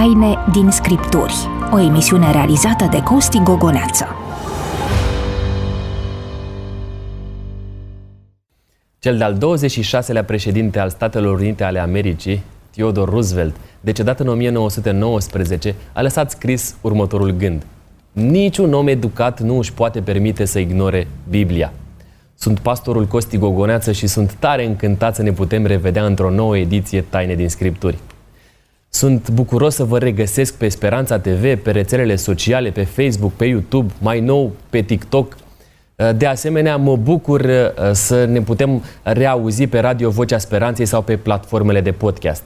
taine din Scripturi, o emisiune realizată de Costi Gogoneață. Cel de-al 26-lea președinte al Statelor Unite ale Americii, Theodore Roosevelt, decedat în 1919, a lăsat scris următorul gând. Niciun om educat nu își poate permite să ignore Biblia. Sunt pastorul Costi Gogoneață și sunt tare încântat să ne putem revedea într-o nouă ediție Taine din Scripturi. Sunt bucuros să vă regăsesc pe Speranța TV, pe rețelele sociale, pe Facebook, pe YouTube, mai nou pe TikTok. De asemenea, mă bucur uh, să ne putem reauzi pe Radio Vocea Speranței sau pe platformele de podcast.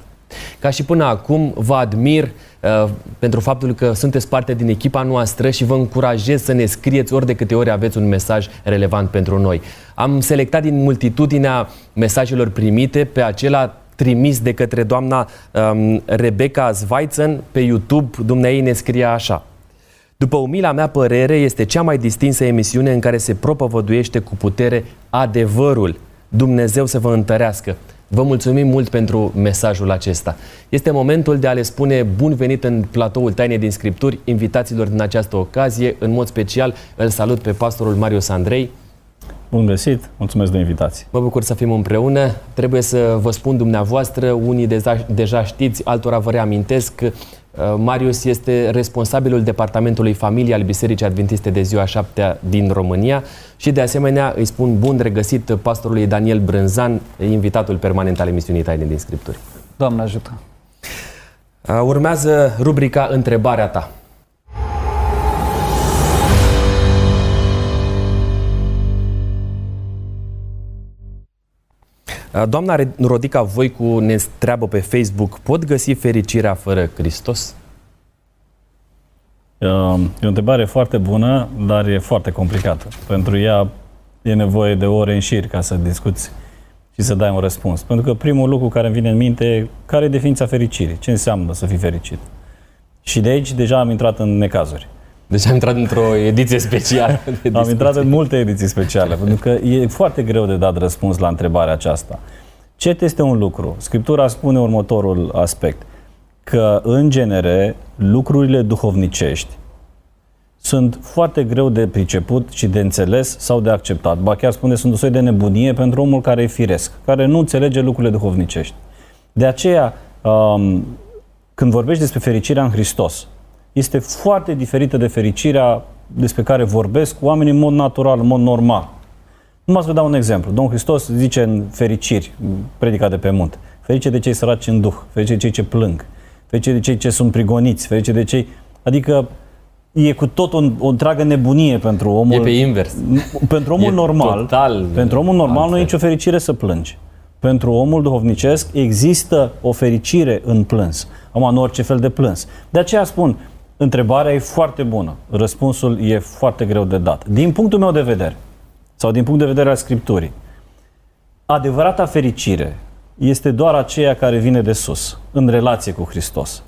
Ca și până acum, vă admir uh, pentru faptul că sunteți parte din echipa noastră și vă încurajez să ne scrieți ori de câte ori aveți un mesaj relevant pentru noi. Am selectat din multitudinea mesajelor primite pe acela trimis de către doamna um, Rebecca Zweitzen pe YouTube. Dumnezeu ne scrie așa. După umila mea părere, este cea mai distinsă emisiune în care se propovăduiește cu putere adevărul. Dumnezeu să vă întărească. Vă mulțumim mult pentru mesajul acesta. Este momentul de a le spune bun venit în platoul Taine din Scripturi invitațiilor din această ocazie. În mod special îl salut pe pastorul Marius Andrei. Bun găsit, mulțumesc de invitație. Mă bucur să fim împreună. Trebuie să vă spun dumneavoastră, unii deja, deja știți, altora vă reamintesc. Uh, Marius este responsabilul Departamentului Familie al Bisericii Adventiste de ziua 7 din România și de asemenea îi spun bun regăsit pastorului Daniel Brânzan, invitatul permanent al emisiunii Taine din Scripturi. Doamne ajută! Uh, urmează rubrica Întrebarea ta. Doamna Rodica Voicu ne întreabă pe Facebook, pot găsi fericirea fără Hristos? E o întrebare foarte bună, dar e foarte complicată. Pentru ea e nevoie de ore în șir ca să discuți și să dai un răspuns. Pentru că primul lucru care îmi vine în minte, care e definiția fericirii? Ce înseamnă să fii fericit? Și de aici deja am intrat în necazuri. Deci am intrat într-o ediție specială. De am intrat în multe ediții speciale, pentru că e foarte greu de dat răspuns la întrebarea aceasta. Ce este un lucru? Scriptura spune următorul aspect, că în genere lucrurile duhovnicești sunt foarte greu de priceput și de înțeles sau de acceptat. Ba chiar spune, sunt o soi de nebunie pentru omul care e firesc, care nu înțelege lucrurile duhovnicești. De aceea, um, când vorbești despre fericirea în Hristos, este foarte diferită de fericirea despre care vorbesc oamenii în mod natural, în mod normal. Nu să vă dau un exemplu. Domnul Hristos zice în fericiri, predica de pe munte, ferice de cei săraci în duh, ferice de cei ce plâng, ferice de cei ce sunt prigoniți, ferice de cei... Adică e cu tot o, o întreagă nebunie pentru omul... E pe invers. Pentru omul e normal, total pentru omul normal altfel. nu e nicio fericire să plângi. Pentru omul duhovnicesc există o fericire în plâns. Am în orice fel de plâns. De aceea spun, Întrebarea e foarte bună. Răspunsul e foarte greu de dat. Din punctul meu de vedere, sau din punct de vedere al Scripturii, adevărata fericire este doar aceea care vine de sus, în relație cu Hristos.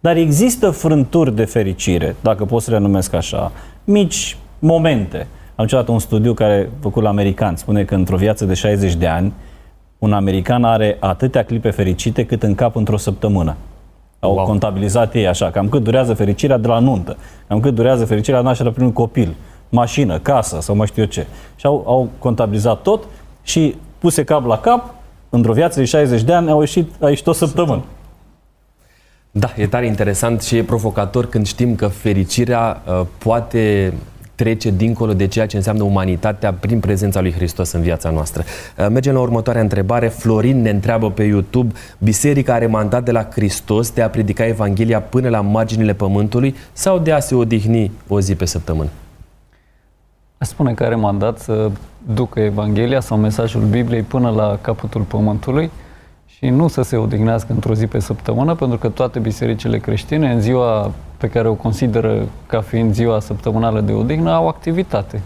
Dar există frânturi de fericire, dacă pot să le numesc așa, mici momente. Am citat un studiu care făcut la american. Spune că într-o viață de 60 de ani, un american are atâtea clipe fericite cât în cap într-o săptămână. Au wow. contabilizat ei așa, cam cât durează fericirea de la nuntă, cam cât durează fericirea nașterea prin un copil, mașină, casă sau mai știu eu ce. Și au, au contabilizat tot și puse cap la cap, într-o viață de 60 de ani au ieșit, a ieșit o săptămână. Da, e tare interesant și e provocator când știm că fericirea uh, poate trece dincolo de ceea ce înseamnă umanitatea prin prezența lui Hristos în viața noastră. Uh, mergem la următoarea întrebare. Florin ne întreabă pe YouTube, biserica are mandat de la Hristos de a predica Evanghelia până la marginile pământului sau de a se odihni o zi pe săptămână? Aș spune că are mandat să ducă Evanghelia sau mesajul Bibliei până la capătul pământului și nu să se odihnească într-o zi pe săptămână, pentru că toate bisericile creștine, în ziua pe care o consideră ca fiind ziua săptămânală de odihnă, au activitate.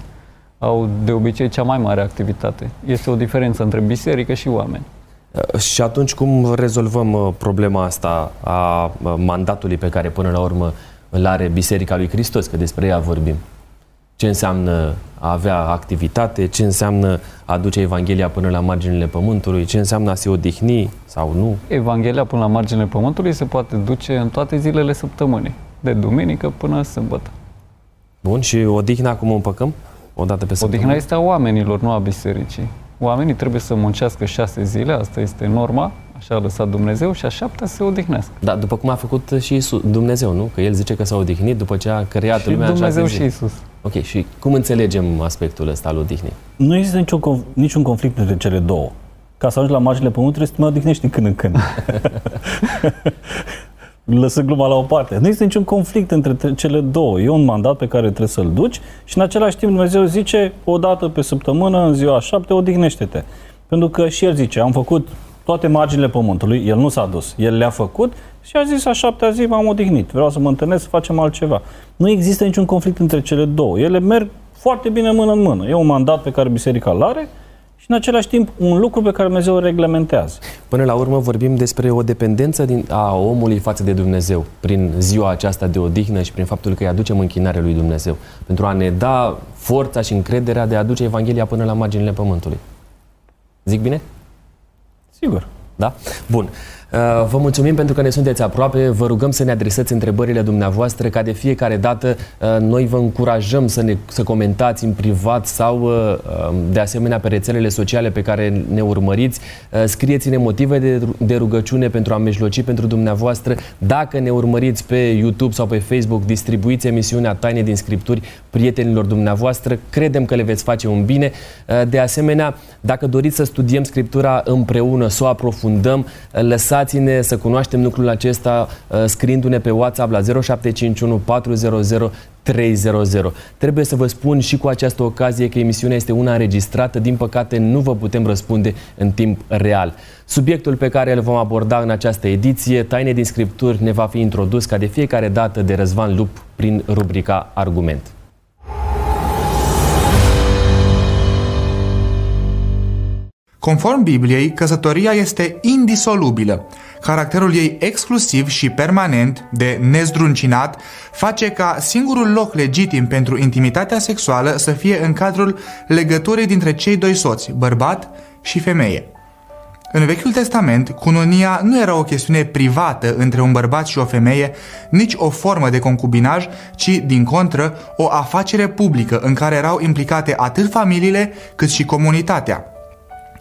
Au de obicei cea mai mare activitate. Este o diferență între biserică și oameni. Uh, și atunci cum rezolvăm uh, problema asta a uh, mandatului pe care până la urmă îl are Biserica lui Hristos, că despre ea vorbim? ce înseamnă a avea activitate, ce înseamnă a aduce Evanghelia până la marginile pământului, ce înseamnă a se odihni sau nu. Evanghelia până la marginile pământului se poate duce în toate zilele săptămânii, de duminică până sâmbătă. Bun, și odihna cum o împăcăm? O dată pe săptămână? Odihna este a oamenilor, nu a bisericii. Oamenii trebuie să muncească șase zile, asta este norma, așa a lăsat Dumnezeu și a șaptea se odihnească. Da, după cum a făcut și Isus, Dumnezeu, nu? Că El zice că s-a odihnit după ce a creat și lumea Dumnezeu în și șase Isus. Ok, și cum înțelegem aspectul ăsta al odihnii? Nu există niciun, niciun conflict între cele două. Ca să ajungi la marginile pământului, trebuie să te mai odihnești din când în când. Lăsă gluma la o parte. Nu există niciun conflict între cele două. E un mandat pe care trebuie să-l duci și în același timp Dumnezeu zice o dată pe săptămână, în ziua șapte, odihnește-te. Pentru că și el zice, am făcut toate marginile pământului, el nu s-a dus, el le-a făcut și a zis a șaptea zi m-am odihnit, vreau să mă întâlnesc, să facem altceva. Nu există niciun conflict între cele două. Ele merg foarte bine mână în mână. E un mandat pe care biserica îl are și în același timp un lucru pe care Dumnezeu îl reglementează. Până la urmă vorbim despre o dependență din, a omului față de Dumnezeu prin ziua aceasta de odihnă și prin faptul că îi aducem închinare lui Dumnezeu pentru a ne da forța și încrederea de a aduce Evanghelia până la marginile pământului. Zic bine? Sigur. Da? Bun. Uh, vă mulțumim pentru că ne sunteți aproape. Vă rugăm să ne adresați întrebările dumneavoastră, ca de fiecare dată uh, noi vă încurajăm să, ne, să comentați în privat sau uh, um, de asemenea pe rețelele sociale pe care ne urmăriți. Scrieți-ne motive de, de rugăciune pentru a mijloci pentru dumneavoastră. Dacă ne urmăriți pe YouTube sau pe Facebook, distribuiți emisiunea Taine din Scripturi prietenilor dumneavoastră. Credem că le veți face un bine. De asemenea, dacă doriți să studiem Scriptura împreună, să o aprofundăm, lăsați Invitați-ne să cunoaștem lucrul acesta uh, scriindu-ne pe WhatsApp la 0751 400 300. Trebuie să vă spun și cu această ocazie că emisiunea este una înregistrată, din păcate nu vă putem răspunde în timp real. Subiectul pe care îl vom aborda în această ediție, Taine din Scripturi, ne va fi introdus ca de fiecare dată de Răzvan Lup prin rubrica Argument. Conform Bibliei, căsătoria este indisolubilă. Caracterul ei exclusiv și permanent, de nezdruncinat, face ca singurul loc legitim pentru intimitatea sexuală să fie în cadrul legăturii dintre cei doi soți, bărbat și femeie. În Vechiul Testament, cununia nu era o chestiune privată între un bărbat și o femeie, nici o formă de concubinaj, ci, din contră, o afacere publică în care erau implicate atât familiile cât și comunitatea.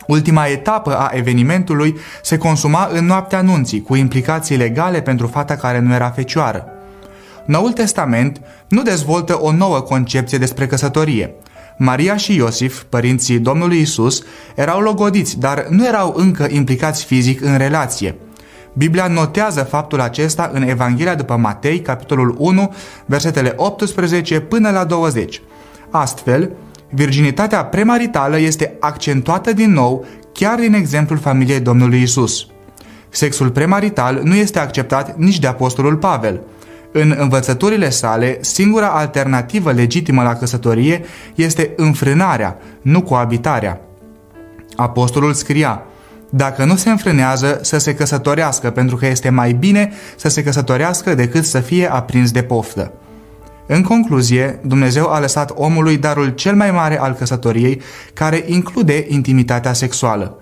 Ultima etapă a evenimentului se consuma în noaptea anunții, cu implicații legale pentru fata care nu era fecioară. Noul Testament nu dezvoltă o nouă concepție despre căsătorie. Maria și Iosif, părinții Domnului Isus, erau logodiți, dar nu erau încă implicați fizic în relație. Biblia notează faptul acesta în Evanghelia după Matei, capitolul 1, versetele 18 până la 20. Astfel, virginitatea premaritală este accentuată din nou chiar din exemplul familiei Domnului Isus. Sexul premarital nu este acceptat nici de Apostolul Pavel. În învățăturile sale, singura alternativă legitimă la căsătorie este înfrânarea, nu coabitarea. Apostolul scria, dacă nu se înfrânează, să se căsătorească, pentru că este mai bine să se căsătorească decât să fie aprins de poftă. În concluzie, Dumnezeu a lăsat omului darul cel mai mare al căsătoriei, care include intimitatea sexuală.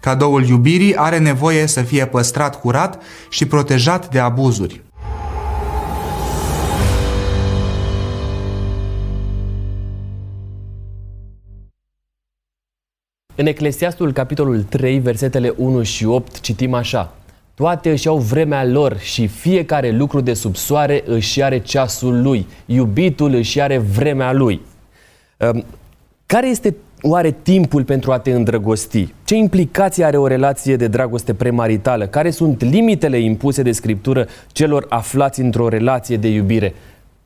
Cadoul iubirii are nevoie să fie păstrat curat și protejat de abuzuri. În Eclesiastul, capitolul 3, versetele 1 și 8, citim așa. Toate își au vremea lor și fiecare lucru de sub soare își are ceasul lui. Iubitul își are vremea lui. Ehm, care este oare timpul pentru a te îndrăgosti? Ce implicații are o relație de dragoste premaritală? Care sunt limitele impuse de scriptură celor aflați într-o relație de iubire?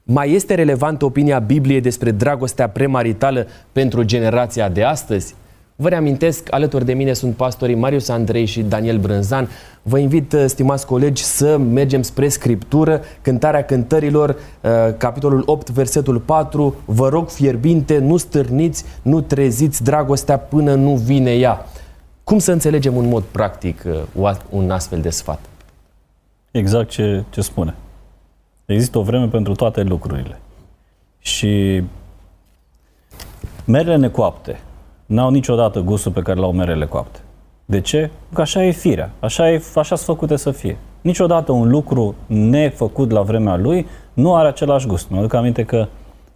Mai este relevantă opinia Bibliei despre dragostea premaritală pentru generația de astăzi? Vă reamintesc, alături de mine sunt pastorii Marius Andrei și Daniel Brânzan. Vă invit, uh, stimați colegi, să mergem spre Scriptură, Cântarea Cântărilor, uh, capitolul 8, versetul 4. Vă rog fierbinte, nu stârniți, nu treziți dragostea până nu vine ea. Cum să înțelegem în mod practic uh, un astfel de sfat? Exact ce, ce spune. Există o vreme pentru toate lucrurile. Și Merele necoapte n-au niciodată gustul pe care l-au merele coapte. De ce? Că așa e firea, așa, e, așa sunt făcute să fie. Niciodată un lucru nefăcut la vremea lui nu are același gust. Mă aduc aminte că,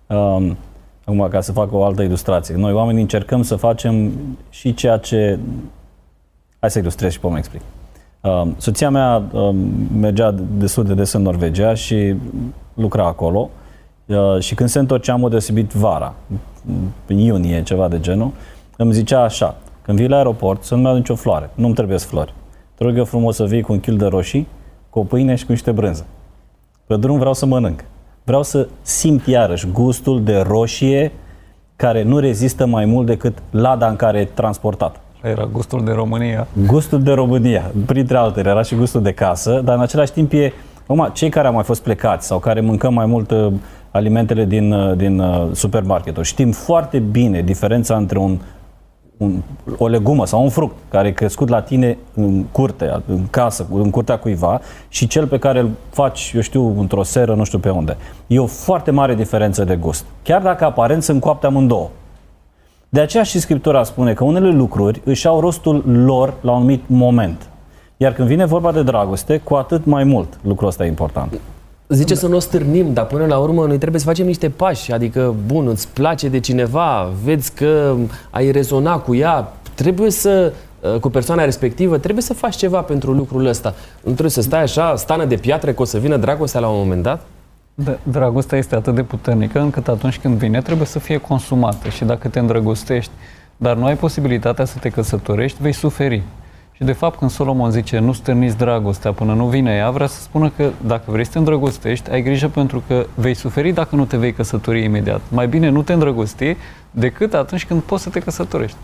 um, acum ca să fac o altă ilustrație, noi oamenii încercăm să facem și ceea ce... Hai să ilustrez și pot mă explic. Um, soția mea um, mergea destul de des în Norvegia și lucra acolo uh, și când se întorcea, am deosebit vara, în iunie, ceva de genul, îmi zicea așa, când vii la aeroport, să nu mai nicio floare, nu-mi trebuie flori. Te rog eu frumos să vii cu un kil de roșii, cu o pâine și cu niște brânză. Pe drum vreau să mănânc. Vreau să simt iarăși gustul de roșie care nu rezistă mai mult decât lada în care e transportat. Era gustul de România. Gustul de România, printre altele, era și gustul de casă, dar în același timp e, acum, cei care au mai fost plecați sau care mâncăm mai mult uh, alimentele din, uh, din uh, supermarketuri, știm foarte bine diferența între un un, o legumă sau un fruct care e crescut la tine în curte, în casă, în curtea cuiva și cel pe care îl faci, eu știu, într-o seră, nu știu pe unde. E o foarte mare diferență de gust. Chiar dacă aparent sunt coapte amândouă. De aceea și Scriptura spune că unele lucruri își au rostul lor la un anumit moment. Iar când vine vorba de dragoste, cu atât mai mult lucrul ăsta e important. Zice să nu o stârnim, dar până la urmă noi trebuie să facem niște pași. Adică, bun, îți place de cineva, vezi că ai rezona cu ea, trebuie să uh, cu persoana respectivă, trebuie să faci ceva pentru lucrul ăsta. Nu trebuie să stai așa, stană de piatră, că o să vină dragostea la un moment dat? Da, dragostea este atât de puternică încât atunci când vine trebuie să fie consumată și dacă te îndrăgostești, dar nu ai posibilitatea să te căsătorești, vei suferi. Și de fapt când Solomon zice nu stârniți dragostea până nu vine ea, vrea să spună că dacă vrei să te îndrăgostești, ai grijă pentru că vei suferi dacă nu te vei căsători imediat. Mai bine nu te îndrăgosti decât atunci când poți să te căsătorești.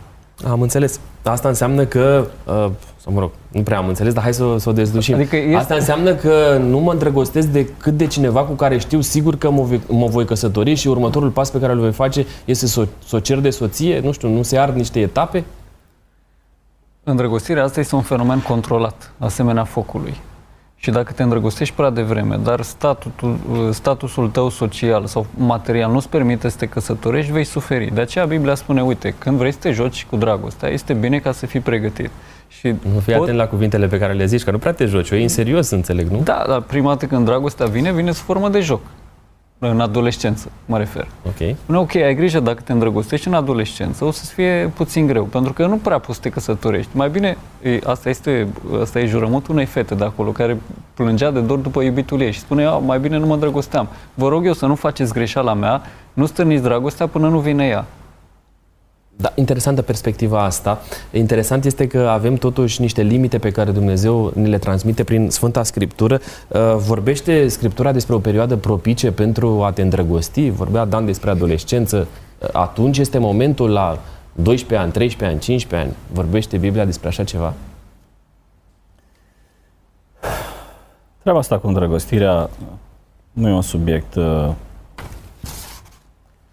Am înțeles. Asta înseamnă că, uh, sau mă rog, nu prea am înțeles, dar hai să, să o dezlușim. Adică este... Asta înseamnă că nu mă îndrăgostesc decât de cineva cu care știu sigur că mă voi, mă voi căsători și următorul pas pe care îl voi face este să, să o cer de soție, nu știu, nu se ard niște etape? Îndrăgostirea asta este un fenomen controlat, asemenea focului. Și dacă te îndrăgostești prea devreme, dar statutul, statusul tău social sau material nu-ți permite să te căsătorești, vei suferi. De aceea Biblia spune, uite, când vrei să te joci cu dragostea, este bine ca să fii pregătit. Și nu fii pot... atent la cuvintele pe care le zici, că nu prea te joci, o e în serios, înțeleg, nu? Da, dar prima dată când dragostea vine, vine sub formă de joc în adolescență, mă refer. Ok. Spune, ok, ai grijă dacă te îndrăgostești în adolescență, o să-ți fie puțin greu, pentru că nu prea poți să te căsătorești. Mai bine, asta este, asta e jurământul unei fete de acolo, care plângea de dor după iubitul ei și spune, mai bine nu mă îndrăgosteam. Vă rog eu să nu faceți greșeala mea, nu stârniți dragostea până nu vine ea. Da, interesantă perspectiva asta. Interesant este că avem totuși niște limite pe care Dumnezeu ne le transmite prin Sfânta Scriptură. Uh, vorbește Scriptura despre o perioadă propice pentru a te îndrăgosti? Vorbea Dan despre adolescență. Uh, atunci este momentul la 12 ani, 13 ani, 15 ani. Vorbește Biblia despre așa ceva? Treaba asta cu îndrăgostirea nu e un subiect... Uh,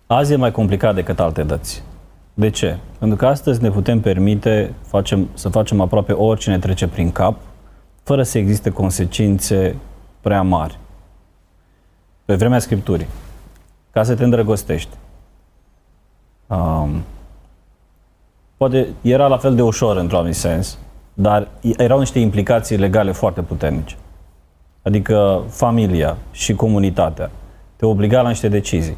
azi e mai complicat decât alte dăți. De ce? Pentru că astăzi ne putem permite facem, să facem aproape orice ne trece prin cap, fără să existe consecințe prea mari. Pe vremea Scripturii, ca să te îndrăgostești, um, poate era la fel de ușor într-un anumit sens, dar erau niște implicații legale foarte puternice. Adică familia și comunitatea te obliga la niște decizii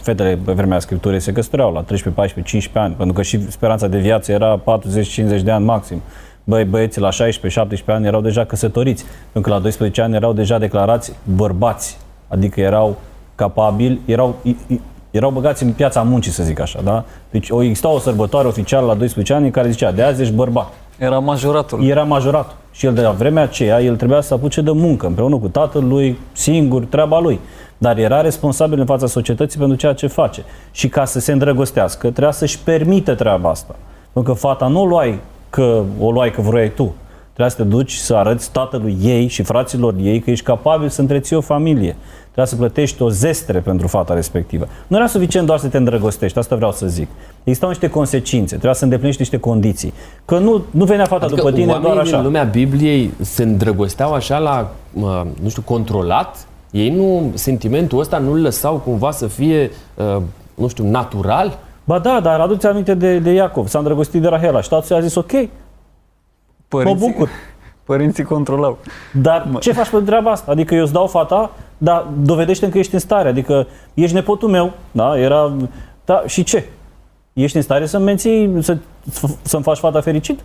fetele pe vremea scripturii se căsătoreau la 13, 14, 15 ani, pentru că și speranța de viață era 40-50 de ani maxim. Băi, băieții la 16-17 ani erau deja căsătoriți, pentru că la 12 ani erau deja declarați bărbați, adică erau capabili, erau, erau băgați în piața muncii, să zic așa, da? Deci o, exista o sărbătoare oficială la 12 ani în care zicea, de azi ești bărbat. Era majoratul. Era majorat. Și el de la vremea aceea, el trebuia să apuce de muncă, împreună cu tatăl lui, singur, treaba lui dar era responsabil în fața societății pentru ceea ce face. Și ca să se îndrăgostească, trebuia să-și permite treaba asta. Pentru că fata nu o luai că o luai că vroiai tu. Trebuia să te duci să arăți tatălui ei și fraților ei că ești capabil să întreții o familie. Trebuia să plătești o zestre pentru fata respectivă. Nu era suficient doar să te îndrăgostești, asta vreau să zic. Existau niște consecințe, trebuia să îndeplinești niște condiții. Că nu, nu venea fata adică după tine doar așa. în lumea Bibliei se îndrăgosteau așa la, nu știu, controlat? Ei nu, sentimentul ăsta nu-l lăsau cumva să fie, uh, nu știu, natural? Ba da, dar aduți aminte de, de Iacov, s-a îndrăgostit de Rahela și tatăl a zis ok, Părinții, mă bucur. Părinții controlau. Dar ce faci pentru treaba asta? Adică eu îți dau fata, dar dovedește că ești în stare. Adică ești nepotul meu, da? Era, da, și ce? Ești în stare să-mi menții, să, să-mi faci fata fericit?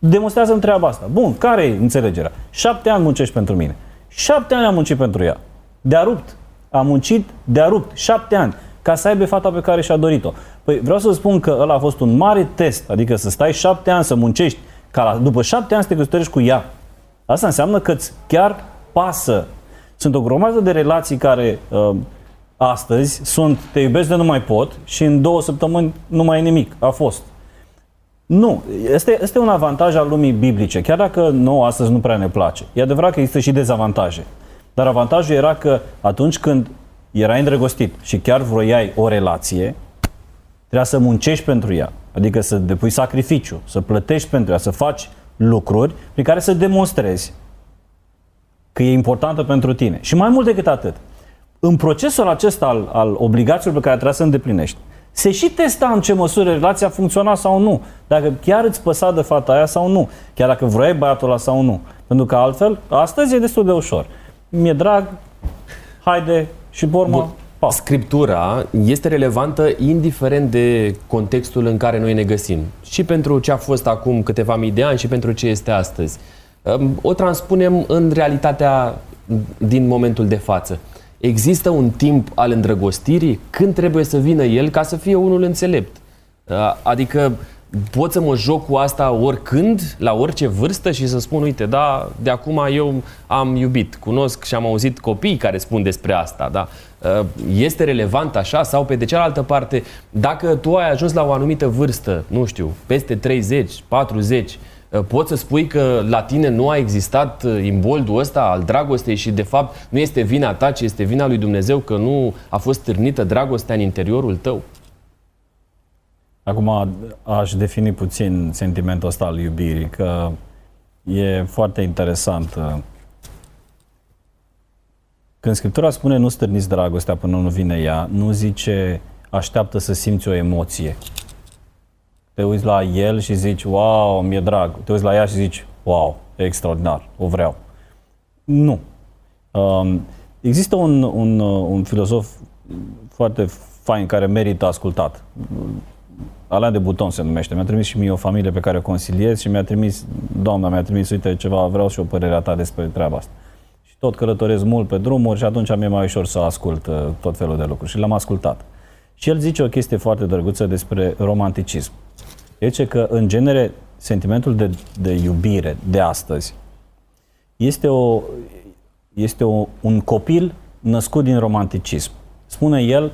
demonstrează treaba asta. Bun, care e înțelegerea? Șapte ani muncești pentru mine. Șapte ani am muncit pentru ea. De-a rupt. Am muncit de-a rupt. Șapte ani. Ca să aibă fata pe care și-a dorit-o. Păi vreau să spun că ăla a fost un mare test. Adică să stai șapte ani să muncești. Ca la, după șapte ani să te căsătorești cu ea. Asta înseamnă că chiar pasă. Sunt o grămadă de relații care uh, astăzi sunt te iubesc de nu mai pot și în două săptămâni nu mai e nimic. A fost. Nu, este, este un avantaj al lumii biblice, chiar dacă nouă astăzi nu prea ne place. E adevărat că există și dezavantaje. Dar avantajul era că atunci când erai îndrăgostit și chiar vroiai o relație, trebuia să muncești pentru ea. Adică să depui sacrificiu, să plătești pentru ea, să faci lucruri prin care să demonstrezi că e importantă pentru tine. Și mai mult decât atât, în procesul acesta al, al obligațiilor pe care trebuie să îndeplinești, se și testa în ce măsură relația funcționa sau nu. Dacă chiar îți păsa de fata aia sau nu. Chiar dacă vroiai băiatul ăla sau nu. Pentru că altfel, astăzi e destul de ușor. Mi-e drag, haide și pormă. Scriptura este relevantă indiferent de contextul în care noi ne găsim. Și pentru ce a fost acum câteva mii de ani și pentru ce este astăzi. O transpunem în realitatea din momentul de față. Există un timp al îndrăgostirii când trebuie să vină el ca să fie unul înțelept. Adică pot să mă joc cu asta oricând, la orice vârstă și să spun, uite, da, de acum eu am iubit, cunosc și am auzit copii care spun despre asta, da? Este relevant așa sau pe de cealaltă parte, dacă tu ai ajuns la o anumită vârstă, nu știu, peste 30, 40, Uh, poți să spui că la tine nu a existat uh, imboldul ăsta al dragostei și de fapt nu este vina ta, ci este vina lui Dumnezeu că nu a fost târnită dragostea în interiorul tău? Acum aș defini puțin sentimentul ăsta al iubirii, că e foarte interesant. Când Scriptura spune nu stârniți dragostea până nu vine ea, nu zice așteaptă să simți o emoție te uiți la el și zici, wow, mi-e drag. Te uiți la ea și zici, wow, e extraordinar, o vreau. Nu. Um, există un, un, un filozof foarte fain care merită ascultat. Alain de Buton se numește. Mi-a trimis și mie o familie pe care o consiliez și mi-a trimis, doamna mi-a trimis, uite ceva, vreau și o părere a ta despre treaba asta. Și tot călătoresc mult pe drumuri și atunci mi-e mai ușor să ascult uh, tot felul de lucruri. Și l-am ascultat. Și el zice o chestie foarte drăguță despre romanticism. Zice că, în genere, sentimentul de, de iubire de astăzi este, o, este o, un copil născut din romanticism. Spune el,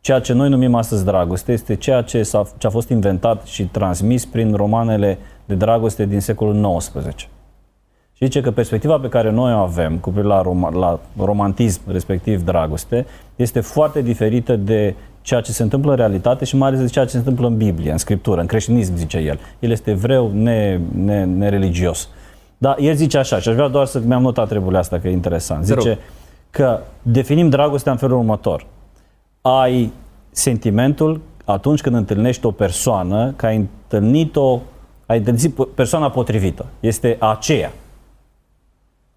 ceea ce noi numim astăzi dragoste este ceea ce, a ce a fost inventat și transmis prin romanele de dragoste din secolul XIX. Și zice că perspectiva pe care noi o avem cu privire la, rom- la romantism, respectiv dragoste, este foarte diferită de ceea ce se întâmplă în realitate și mai ales de ceea ce se întâmplă în Biblie, în Scriptură, în creștinism, zice el. El este evreu, nereligios. Ne, ne Dar el zice așa, și aș vrea doar să mi-am notat treburile asta, că e interesant. Zice că definim dragostea în felul următor. Ai sentimentul atunci când întâlnești o persoană, că ai întâlnit-o, ai întâlnit persoana potrivită. Este aceea.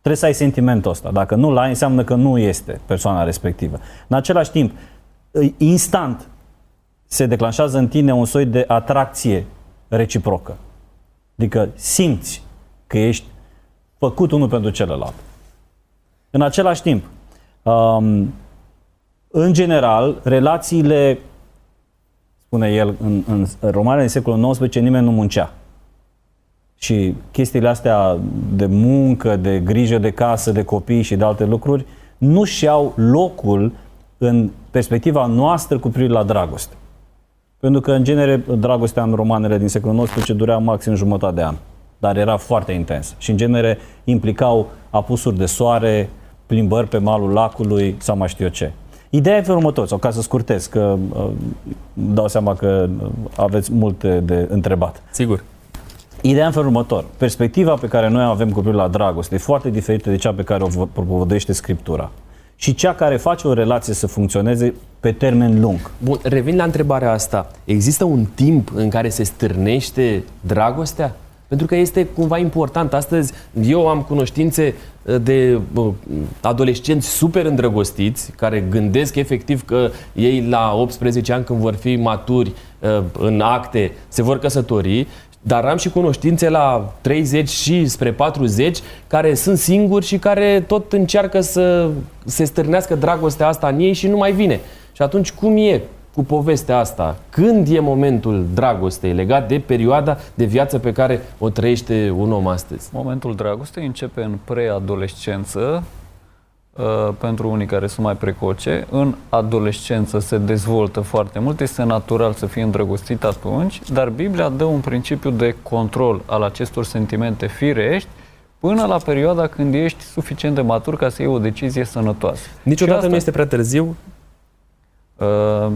Trebuie să ai sentimentul ăsta. Dacă nu-l ai, înseamnă că nu este persoana respectivă. În același timp, instant se declanșează în tine un soi de atracție reciprocă. Adică simți că ești făcut unul pentru celălalt. În același timp, um, în general, relațiile, spune el, în, în romanele din secolul XIX, nimeni nu muncea. Și chestiile astea de muncă, de grijă de casă, de copii și de alte lucruri, nu și-au locul în perspectiva noastră cu privire la dragoste. Pentru că, în genere, dragostea în romanele din secolul XIX durea maxim jumătate de an. Dar era foarte intens. Și, în genere, implicau apusuri de soare, plimbări pe malul lacului sau mai știu eu ce. Ideea e felul următor, sau ca să scurtez, că uh, dau seama că aveți multe de întrebat. Sigur. Ideea în felul următor. Perspectiva pe care noi avem cu privire la dragoste e foarte diferită de cea pe care o propovăduiește Scriptura. și cea care face o relație să funcționeze pe termen lung. Bun, revin la întrebarea asta. Există un timp în care se stârnește dragostea? Pentru că este cumva important. Astăzi eu am cunoștințe uh, de adolescenți super îndrăgostiți care gândesc efectiv că ei la 18 ani când vor fi maturi uh, în acte se vor căsători dar am și cunoștințe la 30 și spre 40 care sunt singuri și care tot încearcă să se stârnească dragostea asta în ei și nu mai vine. Și atunci cum e cu povestea asta? Când e momentul dragostei legat de perioada de viață pe care o trăiește un om astăzi? Momentul dragostei începe în preadolescență, uh, pentru unii care sunt mai precoce. În adolescență se dezvoltă foarte mult, este natural să fie îndrăgostit atunci, dar Biblia dă un principiu de control al acestor sentimente firești până la perioada când ești suficient de matur ca să iei o decizie sănătoasă. Niciodată asta... nu este prea târziu Uh,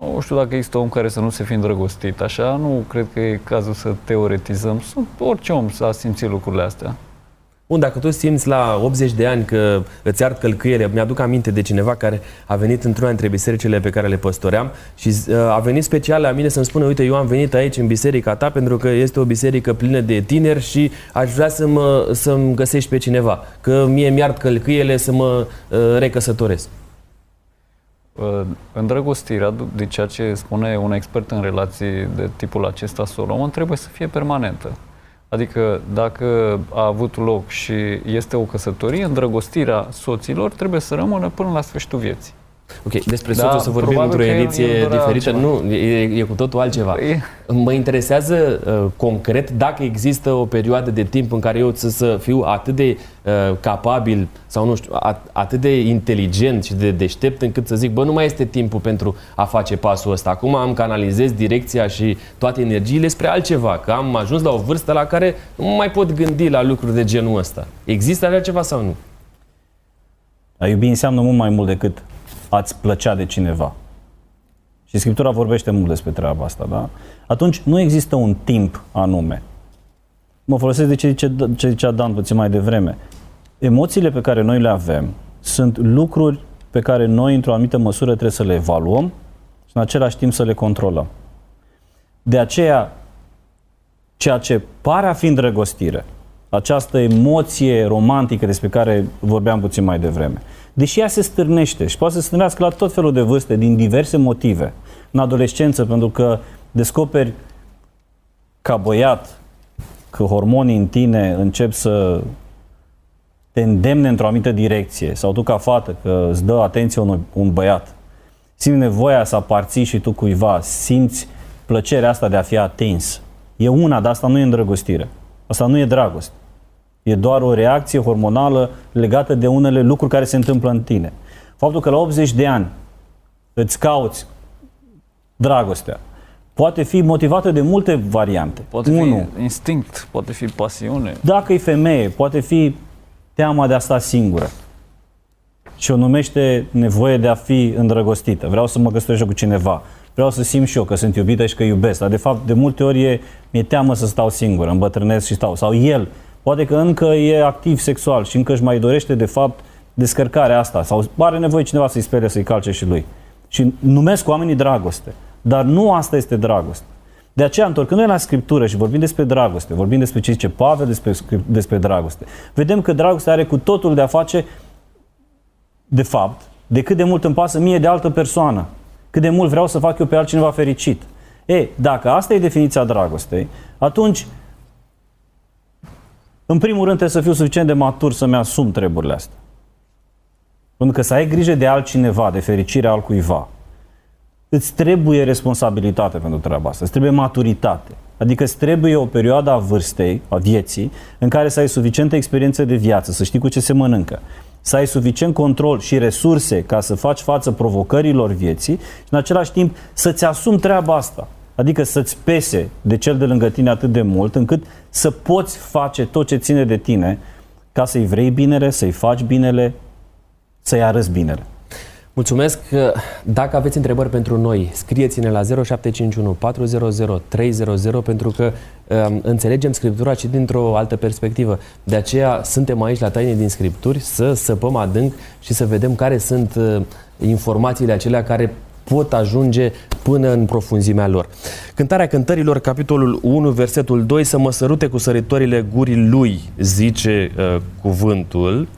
nu știu dacă există om care să nu se fi îndrăgostit așa, nu cred că e cazul să teoretizăm. Sunt, orice om să a simțit lucrurile astea. Bun, dacă tu simți la 80 de ani că îți ard călcâiele, mi-aduc aminte de cineva care a venit într-una dintre bisericile pe care le păstoream și uh, a venit special la mine să-mi spună, uite, eu am venit aici în biserica ta pentru că este o biserică plină de tineri și aș vrea să mă, să-mi găsești pe cineva, că mie mi-ard călcâiele să mă uh, recăsătoresc. Îndrăgostirea, de ceea ce spune un expert în relații de tipul acesta Solomon, trebuie să fie permanentă. Adică dacă a avut loc și este o căsătorie, îndrăgostirea soților trebuie să rămână până la sfârșitul vieții. Ok, despre da, soț o să vorbim într-o ediție diferită. Altceva. Nu, e, e cu totul altceva. E... Mă interesează uh, concret dacă există o perioadă de timp în care eu să, să fiu atât de uh, capabil sau nu știu, at, atât de inteligent și de deștept încât să zic, bă, nu mai este timpul pentru a face pasul ăsta. Acum am canalizez direcția și toate energiile spre altceva, că am ajuns la o vârstă la care nu mai pot gândi la lucruri de genul ăsta. Există așa ceva sau nu? A iubi înseamnă mult mai mult decât ați plăcea de cineva. Și Scriptura vorbește mult despre treaba asta, da? Atunci nu există un timp anume. Mă folosesc de ce, zice, ce zicea Dan puțin mai devreme. Emoțiile pe care noi le avem sunt lucruri pe care noi, într-o anumită măsură, trebuie să le evaluăm și în același timp să le controlăm. De aceea, ceea ce pare a fi îndrăgostire, această emoție romantică despre care vorbeam puțin mai devreme, deși ea se stârnește și poate să se stârnească la tot felul de vârste, din diverse motive. În adolescență, pentru că descoperi ca băiat că hormonii în tine încep să te îndemne într-o anumită direcție, sau tu ca fată, că îți dă atenție un, un băiat, simți nevoia să aparții și tu cuiva, simți plăcerea asta de a fi atins. E una, dar asta nu e îndrăgostire. Asta nu e dragoste. E doar o reacție hormonală legată de unele lucruri care se întâmplă în tine. Faptul că la 80 de ani îți cauți dragostea, poate fi motivată de multe variante. Poate Unu, fi instinct, poate fi pasiune. Dacă e femeie, poate fi teama de a sta singură. Și o numește nevoie de a fi îndrăgostită. Vreau să mă căsătoresc cu cineva. Vreau să simt și eu că sunt iubită și că iubesc. Dar de fapt, de multe ori e, mi-e teamă să stau singur, îmbătrânesc și stau. Sau el poate că încă e activ sexual și încă își mai dorește de fapt descărcarea asta sau are nevoie cineva să-i spere să-i calce și lui. Și numesc oamenii dragoste. Dar nu asta este dragoste. De aceea, întorcându-ne la Scriptură și vorbim despre dragoste, vorbim despre ce zice Pavel despre, despre dragoste, vedem că dragostea are cu totul de a face, de fapt, de cât de mult îmi pasă mie de altă persoană, cât de mult vreau să fac eu pe altcineva fericit. E, dacă asta e definiția dragostei, atunci în primul rând trebuie să fiu suficient de matur să-mi asum treburile astea. Pentru că să ai grijă de altcineva, de fericirea altcuiva, îți trebuie responsabilitate pentru treaba asta, îți trebuie maturitate. Adică îți trebuie o perioadă a vârstei, a vieții, în care să ai suficientă experiență de viață, să știi cu ce se mănâncă, să ai suficient control și resurse ca să faci față provocărilor vieții și în același timp să-ți asumi treaba asta. Adică să-ți pese de cel de lângă tine atât de mult încât să poți face tot ce ține de tine ca să-i vrei binele, să-i faci binele, să-i arăți binele. Mulțumesc. Dacă aveți întrebări pentru noi, scrieți-ne la 0751 400 300 pentru că um, înțelegem Scriptura și dintr-o altă perspectivă. De aceea suntem aici la Taine din Scripturi să săpăm adânc și să vedem care sunt uh, informațiile acelea care pot ajunge până în profunzimea lor. Cântarea cântărilor, capitolul 1, versetul 2, să mă sărute cu săritorile gurii lui, zice uh, cuvântul.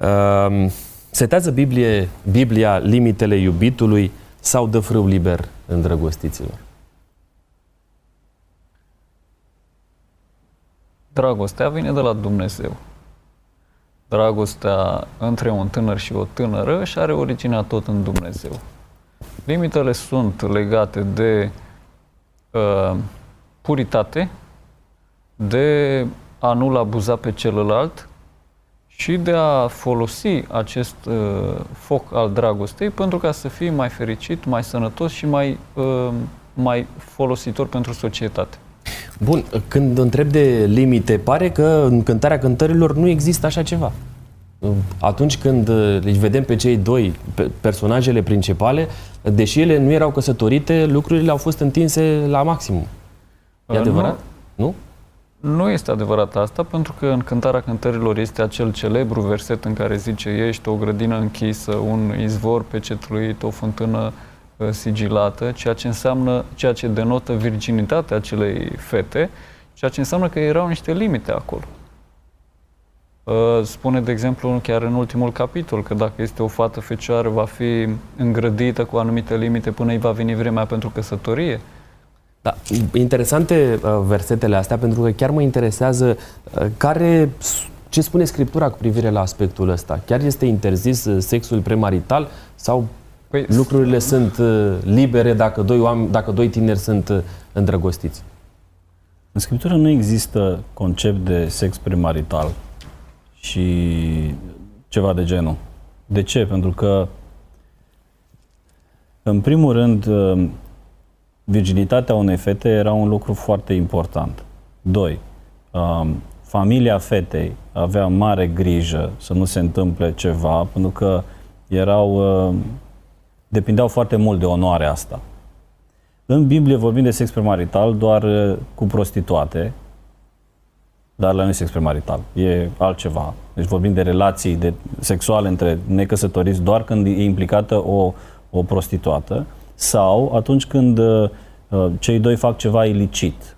Uh, setează Biblie, Biblia limitele iubitului sau dă frâu liber îndrăgostiților? Dragostea vine de la Dumnezeu. Dragostea între un tânăr și o tânără și are originea tot în Dumnezeu. Limitele sunt legate de uh, puritate, de a nu-l abuza pe celălalt și de a folosi acest uh, foc al dragostei pentru ca să fii mai fericit, mai sănătos și mai, uh, mai folositor pentru societate. Bun, când întreb de limite, pare că în cântarea cântărilor nu există așa ceva atunci când uh, îi vedem pe cei doi personajele principale, deși ele nu erau căsătorite, lucrurile au fost întinse la maximum. E uh, adevărat? Nu? nu? Nu este adevărat asta, pentru că în Cântarea Cântărilor este acel celebru verset în care zice ești o grădină închisă, un izvor pecetluit, o fântână uh, sigilată, ceea ce înseamnă, ceea ce denotă virginitatea acelei fete, ceea ce înseamnă că erau niște limite acolo. Uh, spune, de exemplu, chiar în ultimul capitol, că dacă este o fată fecioară, va fi îngrădită cu anumite limite până îi va veni vremea pentru căsătorie. Da, interesante uh, versetele astea, pentru că chiar mă interesează uh, care, ce spune Scriptura cu privire la aspectul ăsta. Chiar este interzis sexul premarital sau păi, lucrurile sunt libere dacă doi, oameni, dacă doi tineri sunt îndrăgostiți? În Scriptură nu există concept de sex premarital și ceva de genul. De ce? Pentru că, în primul rând, uh, virginitatea unei fete era un lucru foarte important. Doi, um, familia fetei avea mare grijă să nu se întâmple ceva, pentru că erau, uh, depindeau foarte mult de onoarea asta. În Biblie vorbim de sex premarital doar uh, cu prostituate, dar la nu este premarital. E altceva. Deci vorbim de relații de sexuale între necăsătoriți doar când e implicată o, o prostituată sau atunci când uh, cei doi fac ceva ilicit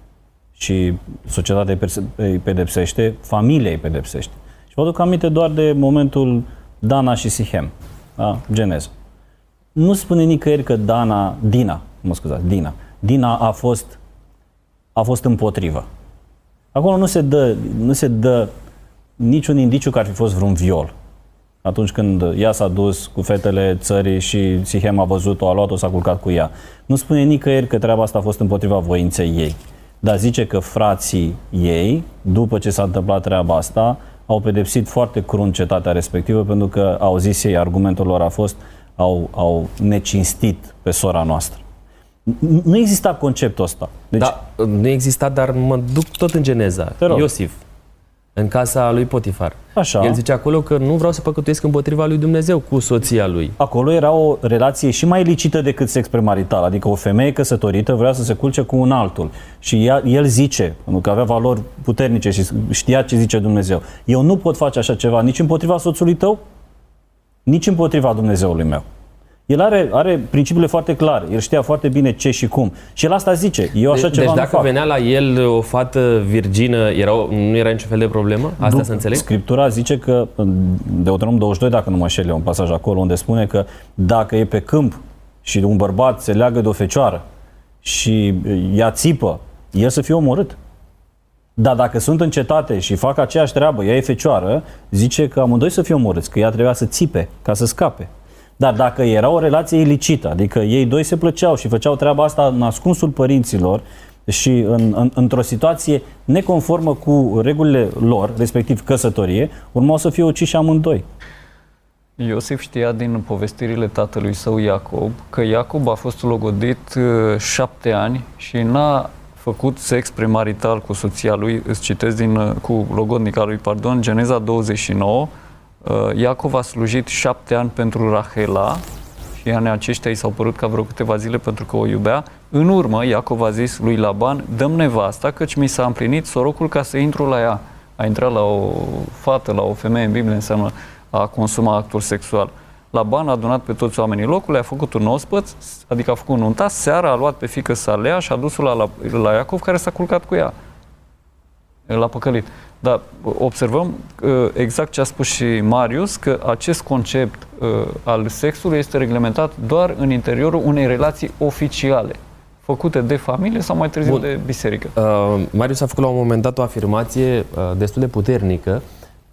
și societatea îi pedepsește, familia îi pedepsește. Și vă aduc aminte doar de momentul Dana și Sihem, da? Geneză. Nu spune nicăieri că Dana, Dina, mă scuzați, Dina, Dina a fost, a fost împotrivă. Acolo nu se dă, nu se dă niciun indiciu că ar fi fost vreun viol. Atunci când ea s-a dus cu fetele țării și Sihem a văzut-o, a luat-o, s-a culcat cu ea. Nu spune nicăieri că treaba asta a fost împotriva voinței ei. Dar zice că frații ei, după ce s-a întâmplat treaba asta, au pedepsit foarte crunt cetatea respectivă pentru că au zis ei, argumentul lor a fost, au, au necinstit pe sora noastră. Nu exista conceptul ăsta. Deci, da, nu exista, dar mă duc tot în Geneza. Iosif, în casa lui Potifar. Așa. El zice acolo că nu vreau să păcătuiesc împotriva lui Dumnezeu cu soția lui. Acolo era o relație și mai licită decât sex premarital, adică o femeie căsătorită vrea să se culce cu un altul. Și ea, el zice, pentru că avea valori puternice și știa ce zice Dumnezeu, eu nu pot face așa ceva nici împotriva soțului tău, nici împotriva Dumnezeului meu. El are, are principiile foarte clare, el știa foarte bine ce și cum. Și el asta zice, eu așa deci, ceva Deci dacă fac. venea la el o fată virgină, era, nu era niciun fel de problemă? Asta du- să înțeleg? Scriptura zice că, de Deuteronom 22, dacă nu mă șel, un pasaj acolo unde spune că dacă e pe câmp și un bărbat se leagă de o fecioară și ea țipă, el să fie omorât. Dar dacă sunt în cetate și fac aceeași treabă, ea e fecioară, zice că amândoi să fie omorâți, că ea trebuia să țipe ca să scape. Dar dacă era o relație ilicită, adică ei doi se plăceau și făceau treaba asta în ascunsul părinților și în, în, într-o situație neconformă cu regulile lor, respectiv căsătorie, urmau să fie uciși amândoi. Iosif știa din povestirile tatălui său Iacob că Iacob a fost logodit uh, șapte ani și n-a făcut sex premarital cu soția lui, îți citesc din, uh, cu logodnica lui, pardon, Geneza 29, Uh, Iacov a slujit șapte ani pentru Rahela anii aceștia i s-au părut ca vreo câteva zile pentru că o iubea. În urmă, Iacov a zis lui Laban, dăm nevasta, căci mi s-a împlinit sorocul ca să intru la ea. A intrat la o fată, la o femeie în Biblie, înseamnă a consuma actul sexual. Laban a adunat pe toți oamenii locului, a făcut un ospăț, adică a făcut un untas, seara a luat pe fică sa Lea și a dus-o la, la, la Iacov, care s-a culcat cu ea. L-a păcălit. Dar observăm uh, exact ce a spus și Marius, că acest concept uh, al sexului este reglementat doar în interiorul unei relații oficiale, făcute de familie sau mai târziu Bun. de biserică. Uh, Marius a făcut la un moment dat o afirmație uh, destul de puternică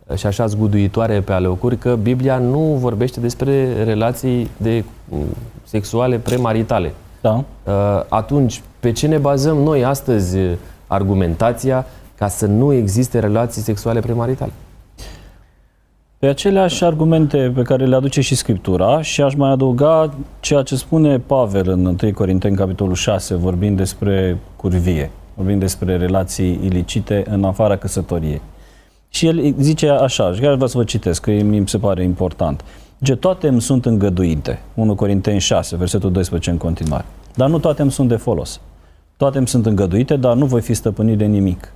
uh, și așa zguduitoare pe aleocuri că Biblia nu vorbește despre relații de uh, sexuale premaritale. Da. Uh, atunci, pe ce ne bazăm noi astăzi argumentația ca să nu existe relații sexuale premaritale? Pe aceleași argumente pe care le aduce și Scriptura și aș mai adăuga ceea ce spune Pavel în 1 Corinteni, capitolul 6, vorbind despre curvie, vorbind despre relații ilicite în afara căsătoriei. Și el zice așa, și chiar vreau să vă citesc, că mi se pare important. Ce toate îmi sunt îngăduite. 1 Corinteni 6, versetul 12 în continuare. Dar nu toate îmi sunt de folos. Toate îmi sunt îngăduite, dar nu voi fi stăpânit de nimic.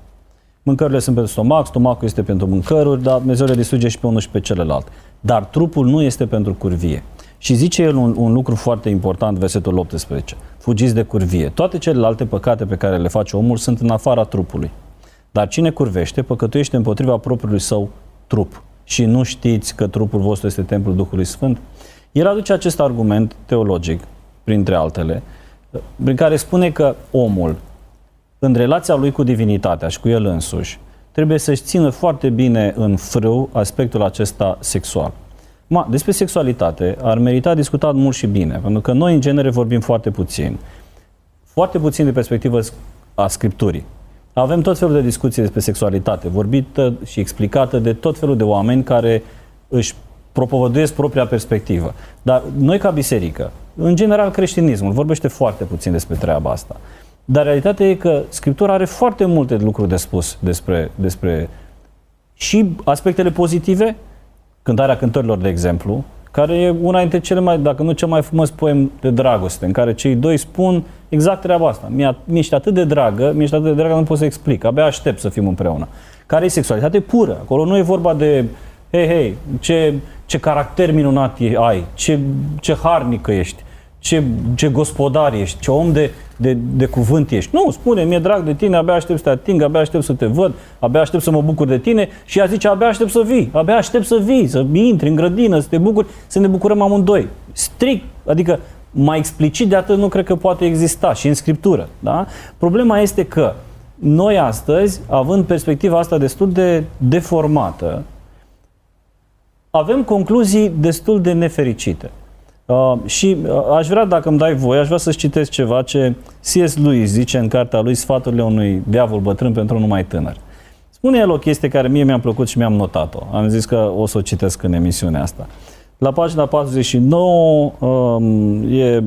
Mâncările sunt pentru stomac, stomacul este pentru mâncăruri, dar Dumnezeu le distruge și pe unul și pe celălalt. Dar trupul nu este pentru curvie. Și zice el un, un lucru foarte important, versetul 18. Fugiți de curvie. Toate celelalte păcate pe care le face omul sunt în afara trupului. Dar cine curvește, păcătuiește împotriva propriului său trup. Și nu știți că trupul vostru este templul Duhului Sfânt? El aduce acest argument teologic, printre altele, prin care spune că omul în relația lui cu divinitatea și cu el însuși, trebuie să-și țină foarte bine în frâu aspectul acesta sexual. Ma, despre sexualitate ar merita discutat mult și bine, pentru că noi în genere vorbim foarte puțin. Foarte puțin de perspectivă a Scripturii. Avem tot felul de discuții despre sexualitate, vorbită și explicată de tot felul de oameni care își propovăduiesc propria perspectivă. Dar noi ca biserică, în general creștinismul, vorbește foarte puțin despre treaba asta. Dar realitatea e că Scriptura are foarte multe lucruri de spus despre, despre și aspectele pozitive, cântarea cântărilor, de exemplu, care e una dintre cele mai, dacă nu cel mai frumos poem de dragoste, în care cei doi spun exact treaba asta. Mi-a, mi-ești atât de dragă, mi-ești atât de dragă, nu pot să explic, abia aștept să fim împreună. Care e sexualitate pură. Acolo nu e vorba de, hei, hei, ce, ce caracter minunat ai, ce, ce harnică ești, ce, ce gospodar ești, ce om de, de, de cuvânt ești. Nu, spune, mi-e drag de tine, abia aștept să te ating, abia aștept să te văd, abia aștept să mă bucur de tine și ea zice, abia aștept să vii, abia aștept să vii, să intri în grădină, să te bucuri, să ne bucurăm amândoi. Strict, adică mai explicit de atât nu cred că poate exista și în Scriptură. Da? Problema este că noi astăzi, având perspectiva asta destul de deformată, avem concluzii destul de nefericite. Uh, și uh, aș vrea, dacă îmi dai voie, aș vrea să-ți citesc ceva ce C.S. Lewis zice în cartea lui Sfaturile unui diavol bătrân pentru unul mai tânăr. Spune el o chestie care mie mi-a plăcut și mi-am notat-o. Am zis că o să o citesc în emisiunea asta. La pagina 49, um, e,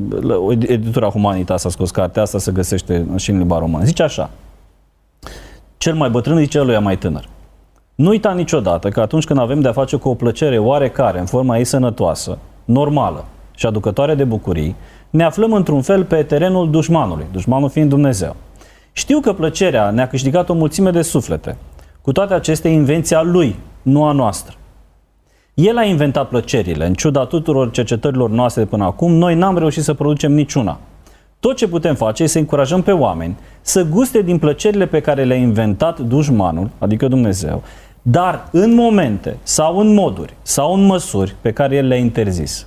editura Humanitas a scos cartea asta, se găsește și în limba română. Zice așa, cel mai bătrân zice lui mai tânăr. Nu uita niciodată că atunci când avem de-a face cu o plăcere oarecare, în forma ei sănătoasă, normală, și aducătoare de bucurii, ne aflăm într-un fel pe terenul dușmanului, dușmanul fiind Dumnezeu. Știu că plăcerea ne-a câștigat o mulțime de suflete. Cu toate acestea, invenția lui, nu a noastră. El a inventat plăcerile. În ciuda tuturor cercetărilor noastre de până acum, noi n-am reușit să producem niciuna. Tot ce putem face este să încurajăm pe oameni să guste din plăcerile pe care le-a inventat dușmanul, adică Dumnezeu, dar în momente sau în moduri sau în măsuri pe care el le-a interzis.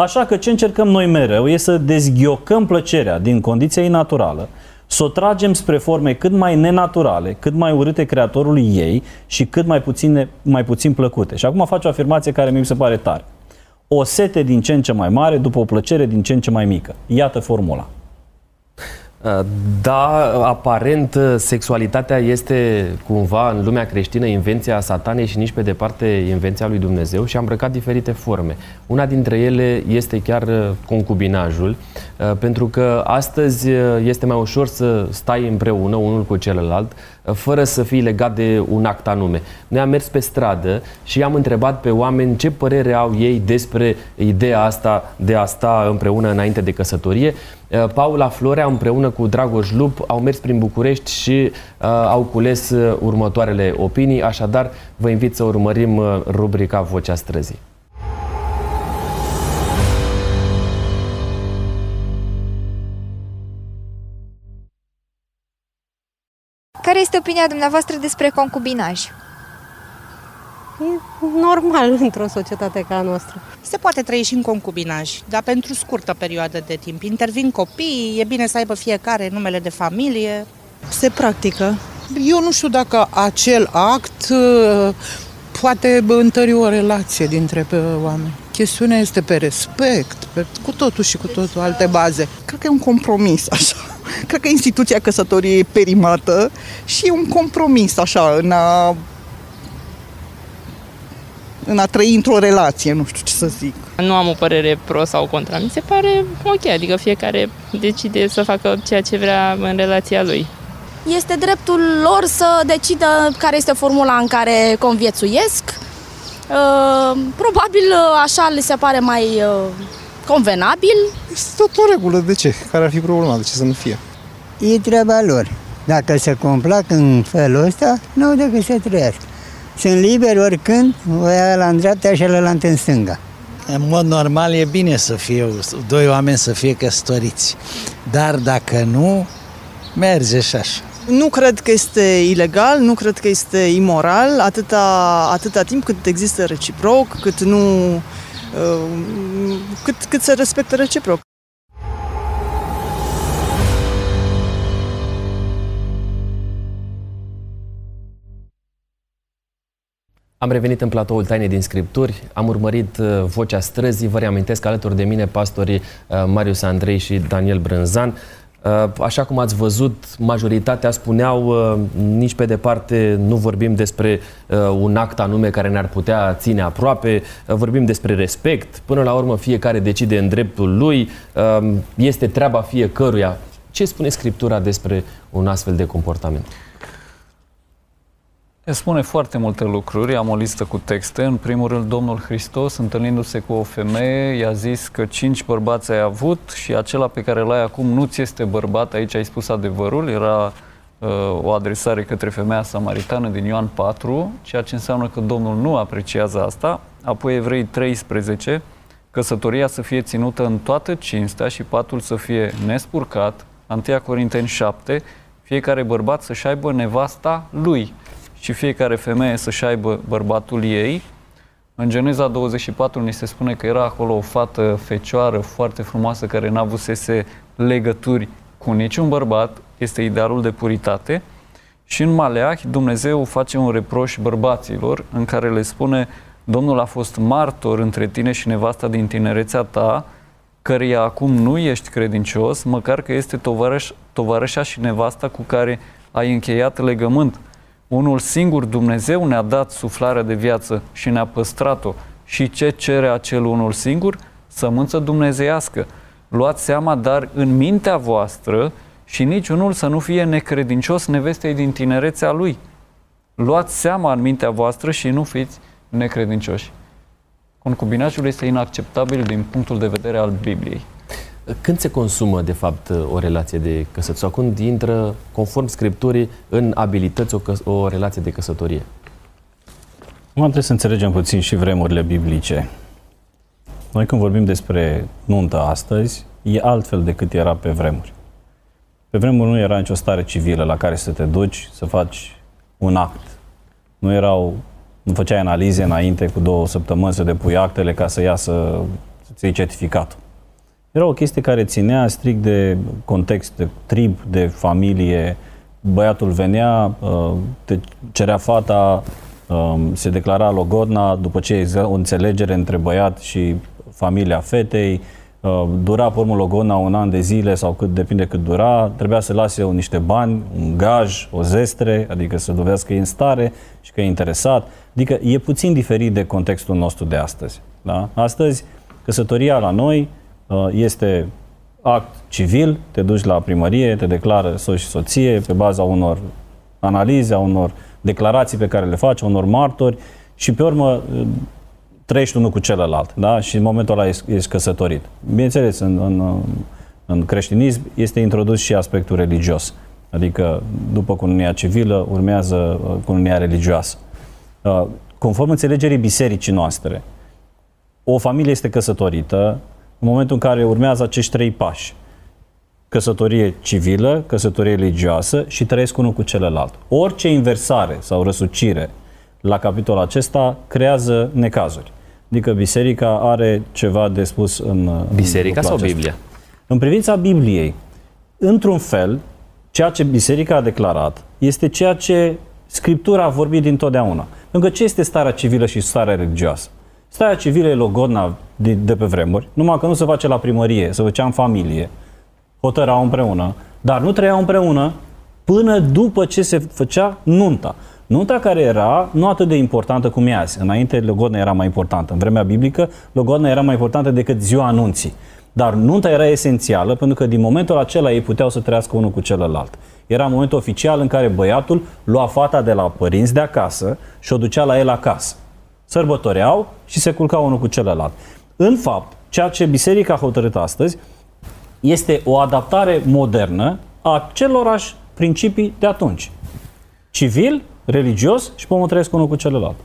Așa că ce încercăm noi mereu e să dezghiocăm plăcerea din condiția ei naturală, să o tragem spre forme cât mai nenaturale, cât mai urâte creatorului ei și cât mai puțin, mai puțin plăcute. Și acum face o afirmație care mi se pare tare. O sete din ce în ce mai mare după o plăcere din ce în ce mai mică. Iată formula. Uh, da, aparent uh, sexualitatea este cumva în lumea creștină invenția satanei și nici pe departe invenția lui Dumnezeu și a îmbrăcat diferite forme. Una dintre ele este chiar uh, concubinajul, pentru că astăzi este mai ușor să stai împreună unul cu celălalt fără să fie legat de un act anume. Noi am mers pe stradă și am întrebat pe oameni ce părere au ei despre ideea asta de a sta împreună înainte de căsătorie. Uh, Paula Florea împreună cu Dragoș Lup au mers prin București și uh, au cules uh, următoarele opinii, așadar vă invit să urmărim uh, rubrica Vocea Străzii. Care este opinia dumneavoastră despre concubinaj? E normal într-o societate ca a noastră. Se poate trăi și în concubinaj, dar pentru scurtă perioadă de timp. Intervin copii, e bine să aibă fiecare numele de familie. Se practică. Eu nu știu dacă acel act uh, poate întări o relație dintre oameni. Chestiunea este pe respect, pe, cu totul și cu totul alte baze. Cred că e un compromis, așa. Cred că instituția căsătoriei e perimată și e un compromis, așa, în a în a trăi într-o relație, nu știu ce să zic. Nu am o părere pro sau contra, mi se pare ok, adică fiecare decide să facă ceea ce vrea în relația lui. Este dreptul lor să decidă care este formula în care conviețuiesc. Uh, probabil uh, așa le se pare mai uh, convenabil. Este tot o regulă, de ce? Care ar fi problema? De ce să nu fie? E treaba lor. Dacă se complac în felul ăsta, nu au decât să trăiască. Sunt liberi oricând, o ia la în dreapta și la în stânga. În mod normal e bine să fie doi oameni să fie căsătoriți, dar dacă nu, merge și așa. Nu cred că este ilegal, nu cred că este imoral, atâta, atâta timp cât există reciproc, cât nu uh, cât, cât se respectă reciproc. Am revenit în platoul Taine din Scripturi, am urmărit uh, Vocea Străzii, vă reamintesc alături de mine pastorii uh, Marius Andrei și Daniel Brânzan. Uh, așa cum ați văzut, majoritatea spuneau nici pe departe nu vorbim despre un act anume care ne-ar putea ține aproape, vorbim despre respect, până la urmă fiecare decide în dreptul lui, este treaba fiecăruia. Ce spune Scriptura despre un astfel de comportament? Spune foarte multe lucruri, am o listă cu texte. În primul rând, Domnul Hristos, întâlnindu-se cu o femeie, i-a zis că cinci bărbați ai avut și acela pe care l-ai acum nu ți este bărbat, aici ai spus adevărul, era uh, o adresare către femeia samaritană din Ioan 4, ceea ce înseamnă că Domnul nu apreciază asta. Apoi Evrei 13, căsătoria să fie ținută în toată cinstea și patul să fie nespurcat. 1 Corinteni 7, fiecare bărbat să-și aibă nevasta lui și fiecare femeie să-și aibă bărbatul ei. În Geneza 24 ni se spune că era acolo o fată fecioară foarte frumoasă care n-a avusese legături cu niciun bărbat, este idealul de puritate. Și în Maleah Dumnezeu face un reproș bărbaților în care le spune Domnul a fost martor între tine și nevasta din tinerețea ta, căreia acum nu ești credincios, măcar că este tovarăș, tovarășa și nevasta cu care ai încheiat legământ. Unul singur Dumnezeu ne-a dat suflarea de viață și ne-a păstrat-o. Și ce cere acel unul singur? Sămânță dumnezeiască. Luați seama, dar în mintea voastră și niciunul să nu fie necredincios nevestei din tinerețea lui. Luați seama în mintea voastră și nu fiți necredincioși. Concubinajul este inacceptabil din punctul de vedere al Bibliei. Când se consumă, de fapt, o relație de căsătorie? Sau când intră, conform Scripturii, în abilități o, căs- o relație de căsătorie? Acum trebuie să înțelegem puțin și vremurile biblice. Noi când vorbim despre nuntă astăzi, e altfel decât era pe vremuri. Pe vremuri nu era nicio stare civilă la care să te duci, să faci un act. Nu erau, nu făceai analize înainte cu două săptămâni să depui actele ca să iasă, să-ți iei certificatul. Era o chestie care ținea strict de context, de trib, de familie. Băiatul venea, uh, te cerea fata, um, se declara logodna după ce exista o înțelegere între băiat și familia fetei. Uh, dura pe urmă logodna un an de zile sau cât depinde cât dura. Trebuia să lase niște bani, un gaj, o zestre, adică să dovedească că e în stare și că e interesat. Adică e puțin diferit de contextul nostru de astăzi. Da? Astăzi, căsătoria la noi Uh, este act civil, te duci la primărie, te declară soț și soție pe baza unor analize, a unor declarații pe care le faci, a unor martori și pe urmă trăiești unul cu celălalt, da? Și în momentul ăla ești, ești căsătorit. Bineînțeles, în, în, în creștinism este introdus și aspectul religios. Adică, după cununia civilă, urmează uh, cununia religioasă. Uh, conform înțelegerii bisericii noastre, o familie este căsătorită în momentul în care urmează acești trei pași. Căsătorie civilă, căsătorie religioasă și trăiesc unul cu celălalt. Orice inversare sau răsucire la capitolul acesta creează necazuri. Adică biserica are ceva de spus în Biserica în sau acesta. Biblia? În privința Bibliei, într-un fel, ceea ce biserica a declarat este ceea ce Scriptura a vorbit dintotdeauna. Pentru că ce este starea civilă și starea religioasă? Starea civilă e logodna de, de pe vremuri, numai că nu se face la primărie, se făcea în familie, hotărau împreună, dar nu trăiau împreună până după ce se făcea nunta. Nunta care era nu atât de importantă cum e azi. Înainte, logodna era mai importantă. În vremea biblică, logodna era mai importantă decât ziua anunții. Dar nunta era esențială pentru că din momentul acela ei puteau să trăiască unul cu celălalt. Era momentul oficial în care băiatul lua fata de la părinți de acasă și o ducea la el acasă. Sărbătoreau și se culcau unul cu celălalt. În fapt, ceea ce biserica a hotărât astăzi este o adaptare modernă a celorași principii de atunci. Civil, religios și pomul trăiesc unul cu celălalt.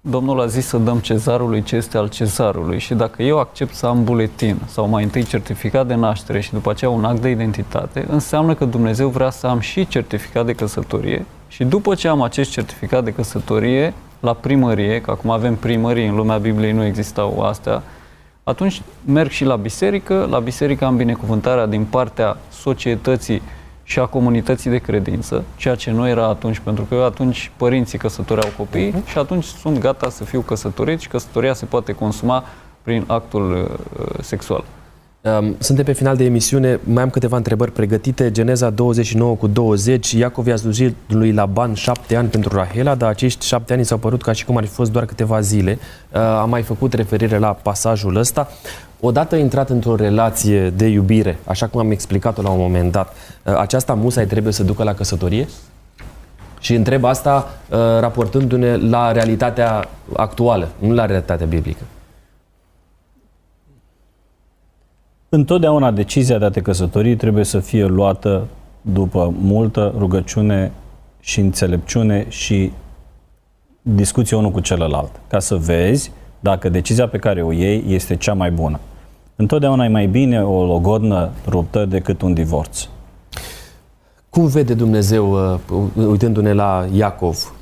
Domnul a zis să dăm cezarului ce este al cezarului și dacă eu accept să am buletin sau mai întâi certificat de naștere și după aceea un act de identitate, înseamnă că Dumnezeu vrea să am și certificat de căsătorie și după ce am acest certificat de căsătorie, la primărie, că acum avem primărie, în lumea Bibliei nu existau astea, atunci merg și la biserică, la biserică am binecuvântarea din partea societății și a comunității de credință, ceea ce nu era atunci, pentru că atunci părinții căsătoreau copii uh-huh. și atunci sunt gata să fiu căsătorit și căsătoria se poate consuma prin actul uh, sexual. Um, suntem pe final de emisiune, mai am câteva întrebări pregătite. Geneza 29 cu 20, Iacov i-a slujit lui Laban șapte ani pentru Rahela, dar acești șapte ani s-au părut ca și cum ar fi fost doar câteva zile. Uh, am mai făcut referire la pasajul ăsta. Odată intrat într-o relație de iubire, așa cum am explicat-o la un moment dat, uh, aceasta musai trebuie să ducă la căsătorie? Și întreb asta uh, raportându-ne la realitatea actuală, nu la realitatea biblică. Întotdeauna decizia de a te căsători trebuie să fie luată după multă rugăciune și înțelepciune și discuție unul cu celălalt, ca să vezi dacă decizia pe care o iei este cea mai bună. Întotdeauna e mai bine o logodnă ruptă decât un divorț. Cum vede Dumnezeu, uh, uitându-ne la Iacov,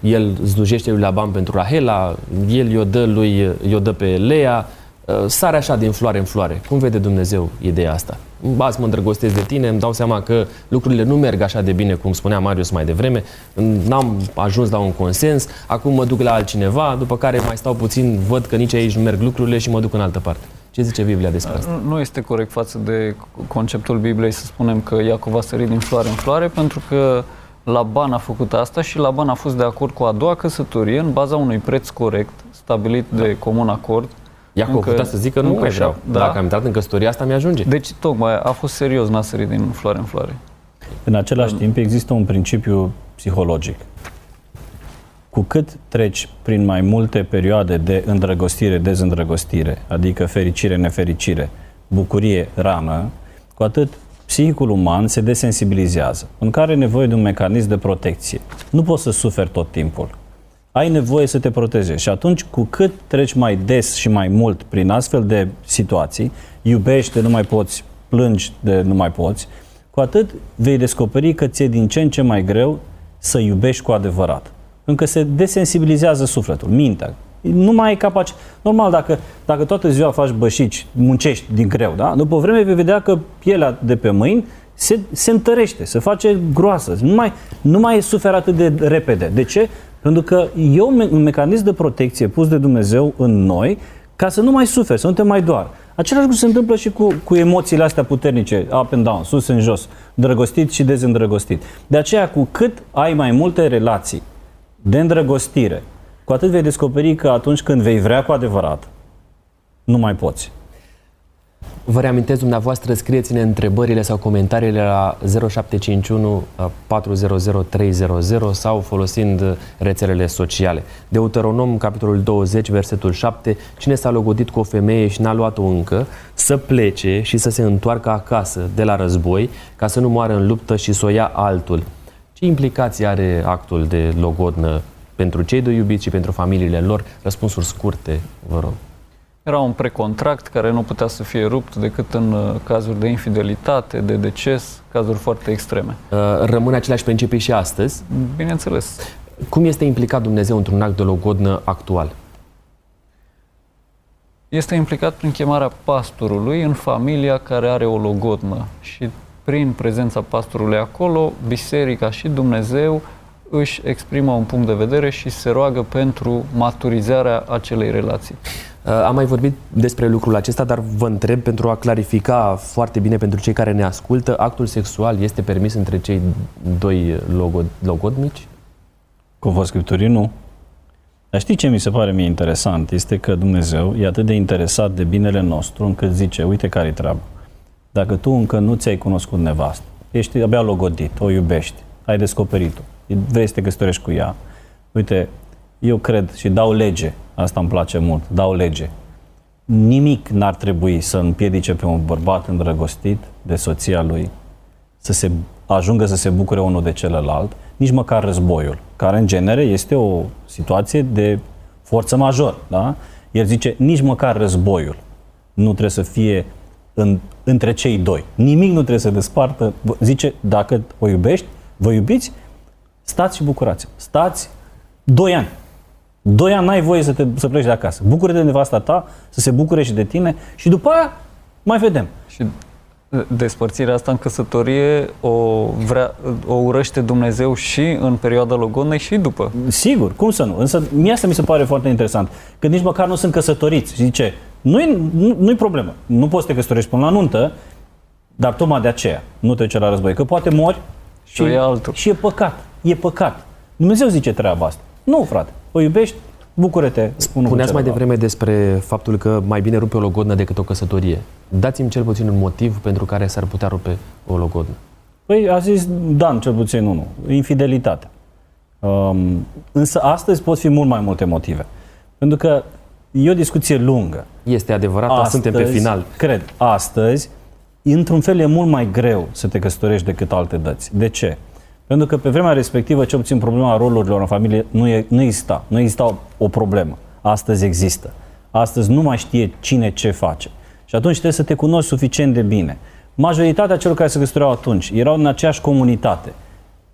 el slujește lui Laban pentru Rahela, el i-o dă, lui, i-o dă pe Lea, uh, sare așa din floare în floare. Cum vede Dumnezeu ideea asta? Azi mă îndrăgostesc de tine, îmi dau seama că lucrurile nu merg așa de bine cum spunea Marius mai devreme, n-am ajuns la un consens, acum mă duc la altcineva, după care mai stau puțin, văd că nici aici nu merg lucrurile și mă duc în altă parte. Ce zice Biblia despre asta? Nu este corect față de conceptul Bibliei să spunem că Iacov a sărit din floare în floare, pentru că Laban a făcut asta și Laban a fost de acord cu a doua căsătorie în baza unui preț corect stabilit da. de comun acord. Iacov încă, putea să zică nu mai vreau. Da. Dacă am intrat în căsătoria asta, mi-ajunge. Deci tocmai a fost serios, n-a sărit din floare în floare. În același timp există un principiu psihologic cu cât treci prin mai multe perioade de îndrăgostire, dezîndrăgostire, adică fericire, nefericire, bucurie, rană, cu atât psihicul uman se desensibilizează, în care are nevoie de un mecanism de protecție. Nu poți să suferi tot timpul. Ai nevoie să te protejezi și atunci cu cât treci mai des și mai mult prin astfel de situații, iubești de nu mai poți, plângi de nu mai poți, cu atât vei descoperi că ți-e din ce în ce mai greu să iubești cu adevărat încă se desensibilizează sufletul, mintea. Nu mai ai capaci. Normal, dacă, dacă toată ziua faci bășici, muncești din greu, da? după o vreme vei vedea că pielea de pe mâini se, se întărește, se face groasă, nu mai, nu mai suferă atât de repede. De ce? Pentru că e un, un mecanism de protecție pus de Dumnezeu în noi ca să nu mai suferi, să nu te mai doar. Același lucru se întâmplă și cu, cu emoțiile astea puternice, up and down, sus în jos, drăgostit și dezîndrăgostit. De aceea, cu cât ai mai multe relații de îndrăgostire, cu atât vei descoperi că atunci când vei vrea cu adevărat, nu mai poți. Vă reamintesc dumneavoastră, scrieți-ne întrebările sau comentariile la 0751 400 300 sau folosind rețelele sociale. Deuteronom, capitolul 20, versetul 7, cine s-a logodit cu o femeie și n-a luat-o încă, să plece și să se întoarcă acasă de la război, ca să nu moară în luptă și să o ia altul. Ce implicații are actul de logodnă pentru cei doi iubiți și pentru familiile lor? Răspunsuri scurte, vă rog. Era un precontract care nu putea să fie rupt decât în uh, cazuri de infidelitate, de deces, cazuri foarte extreme. Uh, rămâne aceleași principii și astăzi? Bineînțeles. Cum este implicat Dumnezeu într-un act de logodnă actual? Este implicat prin chemarea pastorului în familia care are o logodnă și prin prezența pastorului acolo, biserica și Dumnezeu își exprimă un punct de vedere și se roagă pentru maturizarea acelei relații. Uh, am mai vorbit despre lucrul acesta, dar vă întreb pentru a clarifica foarte bine pentru cei care ne ascultă, actul sexual este permis între cei doi logod, logodnici? Conform Scripturii, nu. Dar știi ce mi se pare mie interesant? Este că Dumnezeu e atât de interesat de binele nostru încât zice, uite care-i treaba. Dacă tu încă nu ți-ai cunoscut nevastă, ești abia logodit, o iubești, ai descoperit-o, vrei să te căsătorești cu ea, uite, eu cred și dau lege, asta îmi place mult, dau lege. Nimic n-ar trebui să împiedice pe un bărbat îndrăgostit de soția lui să se ajungă să se bucure unul de celălalt, nici măcar războiul, care în genere este o situație de forță major. Da? El zice, nici măcar războiul nu trebuie să fie în, între cei doi. Nimic nu trebuie să despartă. Zice, dacă o iubești, vă iubiți, stați și bucurați. Stați doi ani. Doi ani n-ai voie să, te, să pleci de acasă. Bucură de nevasta ta, să se bucure și de tine și după aia mai vedem. Și despărțirea asta în căsătorie o, vrea, o urăște Dumnezeu și în perioada logodnei și după. Sigur, cum să nu? Însă mie asta mi se pare foarte interesant. Că nici măcar nu sunt căsătoriți. Și zice, nu-i, nu, nu-i problemă. Nu poți să te căsătorești până la nuntă, dar tocmai de aceea nu te duce la război. Că poate mori și, și, e altul. și e păcat. E păcat. Dumnezeu zice treaba asta. Nu, frate. O iubești, bucură-te. Spuneați mai devreme despre faptul că mai bine rupe o logodnă decât o căsătorie. Dați-mi cel puțin un motiv pentru care s-ar putea rupe o logodnă. Păi a zis Dan cel puțin unul. Infidelitate. Um, însă astăzi pot fi mult mai multe motive. Pentru că e o discuție lungă. Este adevărat, astăzi, suntem pe final. Cred, astăzi, într-un fel, e mult mai greu să te căsătorești decât alte dăți. De ce? Pentru că pe vremea respectivă, ce puțin problema rolurilor în familie nu, e, nu exista. Nu exista o problemă. Astăzi există. Astăzi nu mai știe cine ce face. Și atunci trebuie să te cunoști suficient de bine. Majoritatea celor care se căsătoreau atunci erau în aceeași comunitate.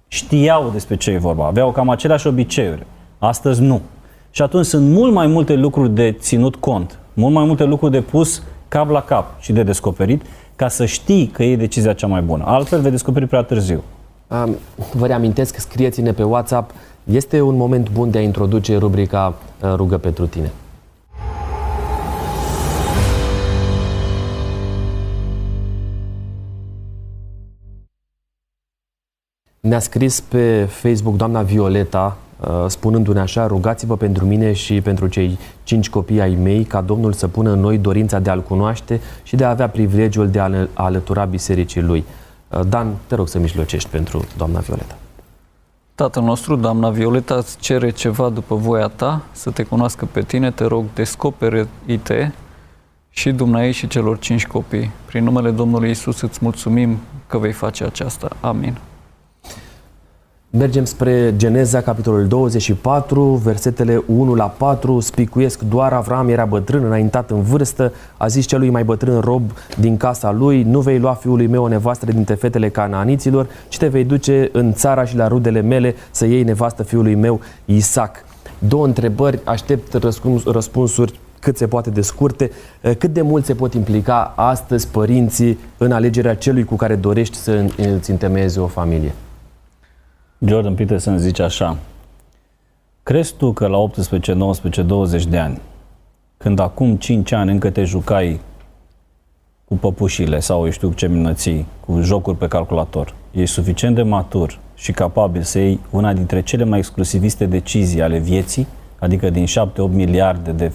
Știau despre ce e vorba, aveau cam aceleași obiceiuri. Astăzi nu. Și atunci sunt mult mai multe lucruri de ținut cont, mult mai multe lucruri de pus cap la cap și de descoperit, ca să știi că e decizia cea mai bună. Altfel vei descoperi prea târziu. Vă reamintesc, scrieți-ne pe WhatsApp. Este un moment bun de a introduce rubrica uh, Rugă pentru tine. Ne-a scris pe Facebook doamna Violeta, uh, spunându-ne așa, rugați-vă pentru mine și pentru cei cinci copii ai mei, ca Domnul să pună în noi dorința de a-L cunoaște și de a avea privilegiul de a alătura bisericii Lui. Uh, Dan, te rog să mijlocești pentru doamna Violeta. Tatăl nostru, doamna Violeta, îți cere ceva după voia ta, să te cunoască pe tine, te rog, descoperi-te și dumneai și celor cinci copii. Prin numele Domnului Isus îți mulțumim că vei face aceasta. Amin. Mergem spre Geneza, capitolul 24, versetele 1 la 4. Spicuiesc doar Avram era bătrân, înaintat în vârstă, a zis celui mai bătrân rob din casa lui, nu vei lua fiului meu o nevastă dintre fetele canaaniților, ci te vei duce în țara și la rudele mele să iei nevastă fiului meu Isaac. Două întrebări, aștept răspuns, răspunsuri cât se poate de scurte. Cât de mult se pot implica astăzi părinții în alegerea celui cu care dorești să îți întemeiezi o familie? Jordan Peterson zice așa, crezi tu că la 18, 19, 20 de ani, când acum 5 ani încă te jucai cu păpușile sau eu știu ce minății, cu jocuri pe calculator, ești suficient de matur și capabil să iei una dintre cele mai exclusiviste decizii ale vieții, adică din 7-8 miliarde de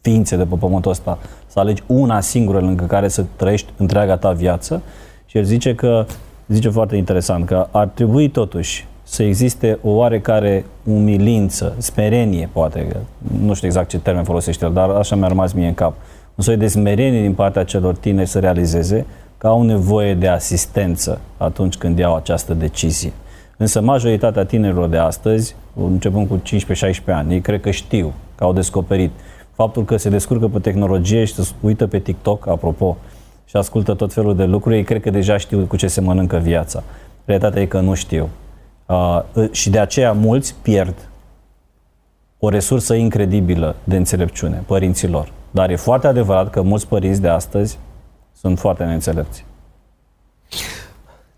ființe de pe pământul ăsta, să alegi una singură lângă care să trăiești întreaga ta viață. Și el zice că, zice foarte interesant, că ar trebui totuși să existe o oarecare umilință, smerenie, poate, nu știu exact ce termen folosește el, dar așa mi-a rămas mie în cap, un soi de smerenie din partea celor tineri să realizeze că au nevoie de asistență atunci când iau această decizie. Însă majoritatea tinerilor de astăzi, începând cu 15-16 ani, ei cred că știu, că au descoperit. Faptul că se descurcă pe tehnologie și se uită pe TikTok, apropo, și ascultă tot felul de lucruri, ei cred că deja știu cu ce se mănâncă viața. Realitatea e că nu știu. Uh, și de aceea mulți pierd o resursă incredibilă de înțelepciune, părinților. Dar e foarte adevărat că mulți părinți de astăzi sunt foarte neînțelepți.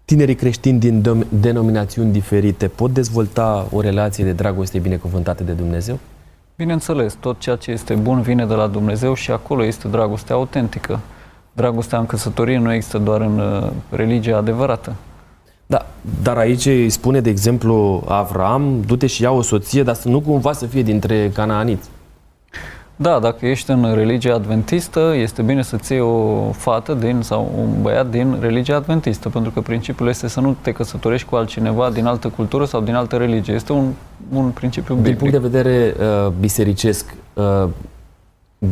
Tinerii creștini din denominațiuni diferite pot dezvolta o relație de dragoste binecuvântată de Dumnezeu? Bineînțeles, tot ceea ce este bun vine de la Dumnezeu și acolo este dragostea autentică. Dragostea în căsătorie nu există doar în uh, religia adevărată. Da, dar aici îi spune, de exemplu, Avram, du-te și ia o soție, dar să nu cumva să fie dintre canaaniți. Da, dacă ești în religia adventistă, este bine să-ți iei o fată din, sau un băiat din religia adventistă, pentru că principiul este să nu te căsătorești cu altcineva din altă cultură sau din altă religie. Este un, un principiu biblic. Din punct de vedere uh, bisericesc, uh,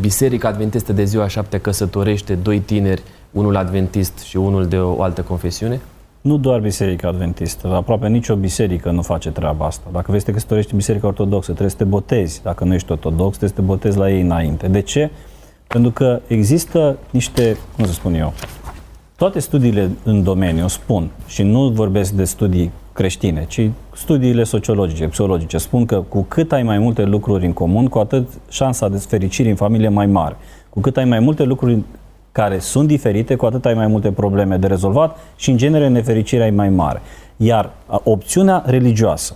Biserica Adventistă de ziua șapte căsătorește doi tineri, unul adventist și unul de o altă confesiune? Nu doar Biserica Adventistă, aproape nicio biserică nu face treaba asta. Dacă vrei să te căsătorești în Biserica Ortodoxă, trebuie să te botezi. Dacă nu ești ortodox, trebuie să te botezi la ei înainte. De ce? Pentru că există niște, cum să spun eu, toate studiile în domeniu spun, și nu vorbesc de studii creștine, ci studiile sociologice, psihologice, spun că cu cât ai mai multe lucruri în comun, cu atât șansa de fericire în familie mai mare. Cu cât ai mai multe lucruri care sunt diferite, cu atât ai mai multe probleme de rezolvat și, în genere, nefericirea e mai mare. Iar opțiunea religioasă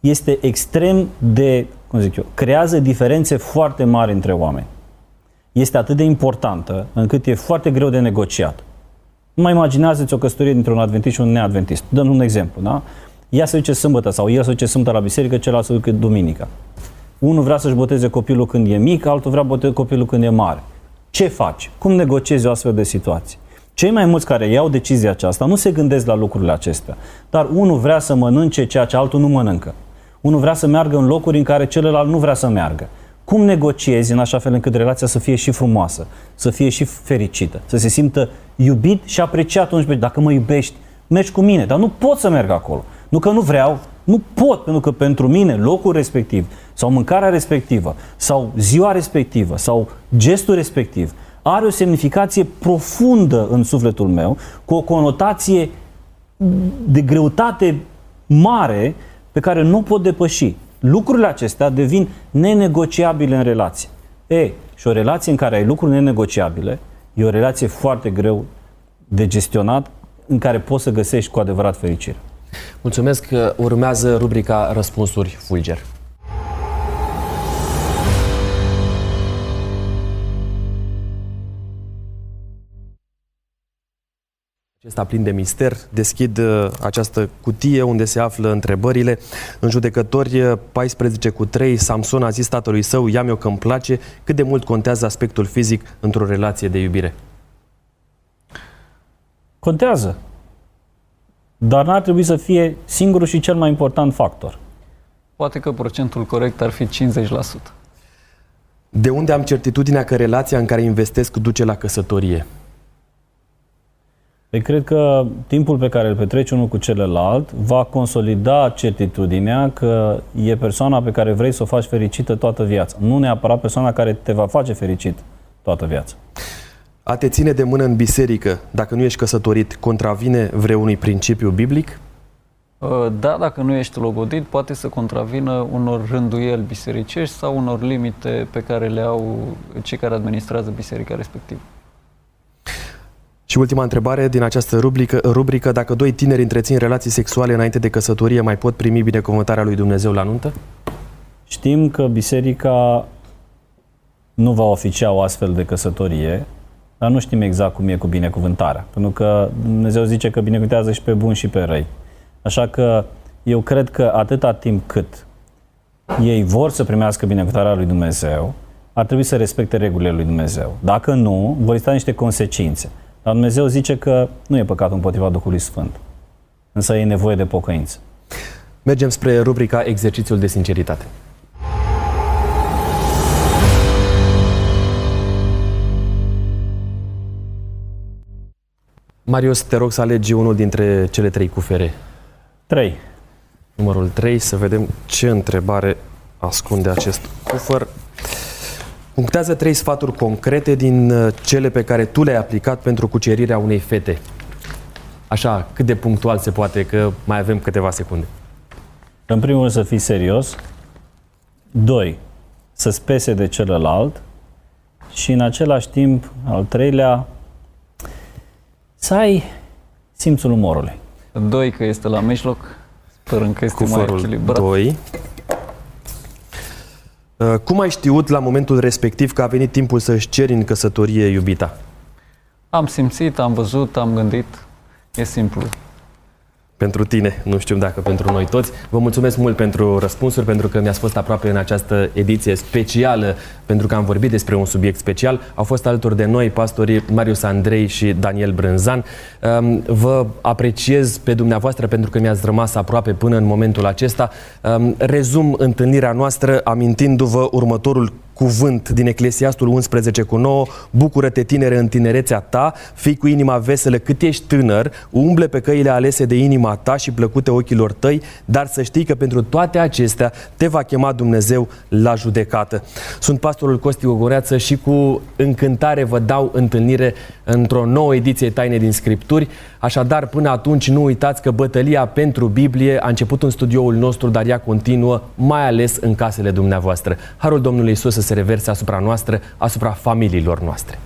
este extrem de, cum zic eu, creează diferențe foarte mari între oameni. Este atât de importantă încât e foarte greu de negociat. Nu mai imaginează-ți o căsătorie dintre un adventist și un neadventist. Dăm un exemplu, da? Ea se duce sâmbătă sau el se duce sâmbătă la biserică, celălalt se duce duminica. Unul vrea să-și boteze copilul când e mic, altul vrea boteze copilul când e mare. Ce faci? Cum negociezi o astfel de situație? Cei mai mulți care iau decizia aceasta nu se gândesc la lucrurile acestea, dar unul vrea să mănânce ceea ce altul nu mănâncă. Unul vrea să meargă în locuri în care celălalt nu vrea să meargă. Cum negociezi în așa fel încât relația să fie și frumoasă, să fie și fericită, să se simtă iubit și apreciat atunci, dacă mă iubești, mergi cu mine, dar nu pot să merg acolo. Nu că nu vreau, nu pot, pentru că pentru mine locul respectiv sau mâncarea respectivă sau ziua respectivă sau gestul respectiv are o semnificație profundă în sufletul meu, cu o conotație de greutate mare pe care nu pot depăși. Lucrurile acestea devin nenegociabile în relație. E, și o relație în care ai lucruri nenegociabile e o relație foarte greu de gestionat în care poți să găsești cu adevărat fericire. Mulțumesc. Urmează rubrica Răspunsuri Fulger. Acesta plin de mister. Deschid uh, această cutie unde se află întrebările. În judecători 14 uh, cu 3, Samson a zis tatălui său, ia-mi-o că îmi place. Cât de mult contează aspectul fizic într-o relație de iubire? Contează dar n-ar trebui să fie singurul și cel mai important factor. Poate că procentul corect ar fi 50%. De unde am certitudinea că relația în care investesc duce la căsătorie? Păi cred că timpul pe care îl petreci unul cu celălalt va consolida certitudinea că e persoana pe care vrei să o faci fericită toată viața. Nu neapărat persoana care te va face fericit toată viața. A te ține de mână în biserică, dacă nu ești căsătorit, contravine vreunui principiu biblic? Uh, da, dacă nu ești logodit, poate să contravină unor rânduieli bisericești sau unor limite pe care le au cei care administrează biserica respectivă. Și ultima întrebare din această rubrică, rubrică, dacă doi tineri întrețin relații sexuale înainte de căsătorie, mai pot primi binecuvântarea lui Dumnezeu la nuntă? Știm că biserica nu va oficia o astfel de căsătorie, dar nu știm exact cum e cu binecuvântarea. Pentru că Dumnezeu zice că binecuvântează și pe bun și pe răi. Așa că eu cred că atâta timp cât ei vor să primească binecuvântarea lui Dumnezeu, ar trebui să respecte regulile lui Dumnezeu. Dacă nu, vor exista niște consecințe. Dar Dumnezeu zice că nu e păcat împotriva Duhului Sfânt. Însă e nevoie de pocăință. Mergem spre rubrica Exercițiul de sinceritate. Marius, te rog să alegi unul dintre cele trei cufere. Trei. Numărul 3, să vedem ce întrebare ascunde acest cufăr. Punctează trei sfaturi concrete din uh, cele pe care tu le-ai aplicat pentru cucerirea unei fete. Așa, cât de punctual se poate, că mai avem câteva secunde. În primul rând să fii serios. Doi, să spese de celălalt. Și în același timp, al treilea, să ai simțul umorului. Doi, că este la mijloc, sperăm că este Cufărul mai echilibrat. Doi. Uh, cum ai știut la momentul respectiv că a venit timpul să-și ceri în căsătorie iubita? Am simțit, am văzut, am gândit. E simplu pentru tine, nu știu dacă pentru noi toți. Vă mulțumesc mult pentru răspunsuri, pentru că mi-ați fost aproape în această ediție specială, pentru că am vorbit despre un subiect special. Au fost alături de noi pastorii Marius Andrei și Daniel Brânzan. Um, vă apreciez pe dumneavoastră pentru că mi-ați rămas aproape până în momentul acesta. Um, rezum întâlnirea noastră amintindu-vă următorul cuvânt din Eclesiastul 11 cu 9, bucură-te tinere în tinerețea ta, fii cu inima veselă cât ești tânăr, umble pe căile alese de inima ta și plăcute ochilor tăi, dar să știi că pentru toate acestea te va chema Dumnezeu la judecată. Sunt pastorul Costi Gogoreață și cu încântare vă dau întâlnire într-o nouă ediție Taine din Scripturi. Așadar, până atunci nu uitați că bătălia pentru Biblie a început în studioul nostru, dar ea continuă, mai ales în casele dumneavoastră. Harul Domnului Isus să se reverse asupra noastră, asupra familiilor noastre.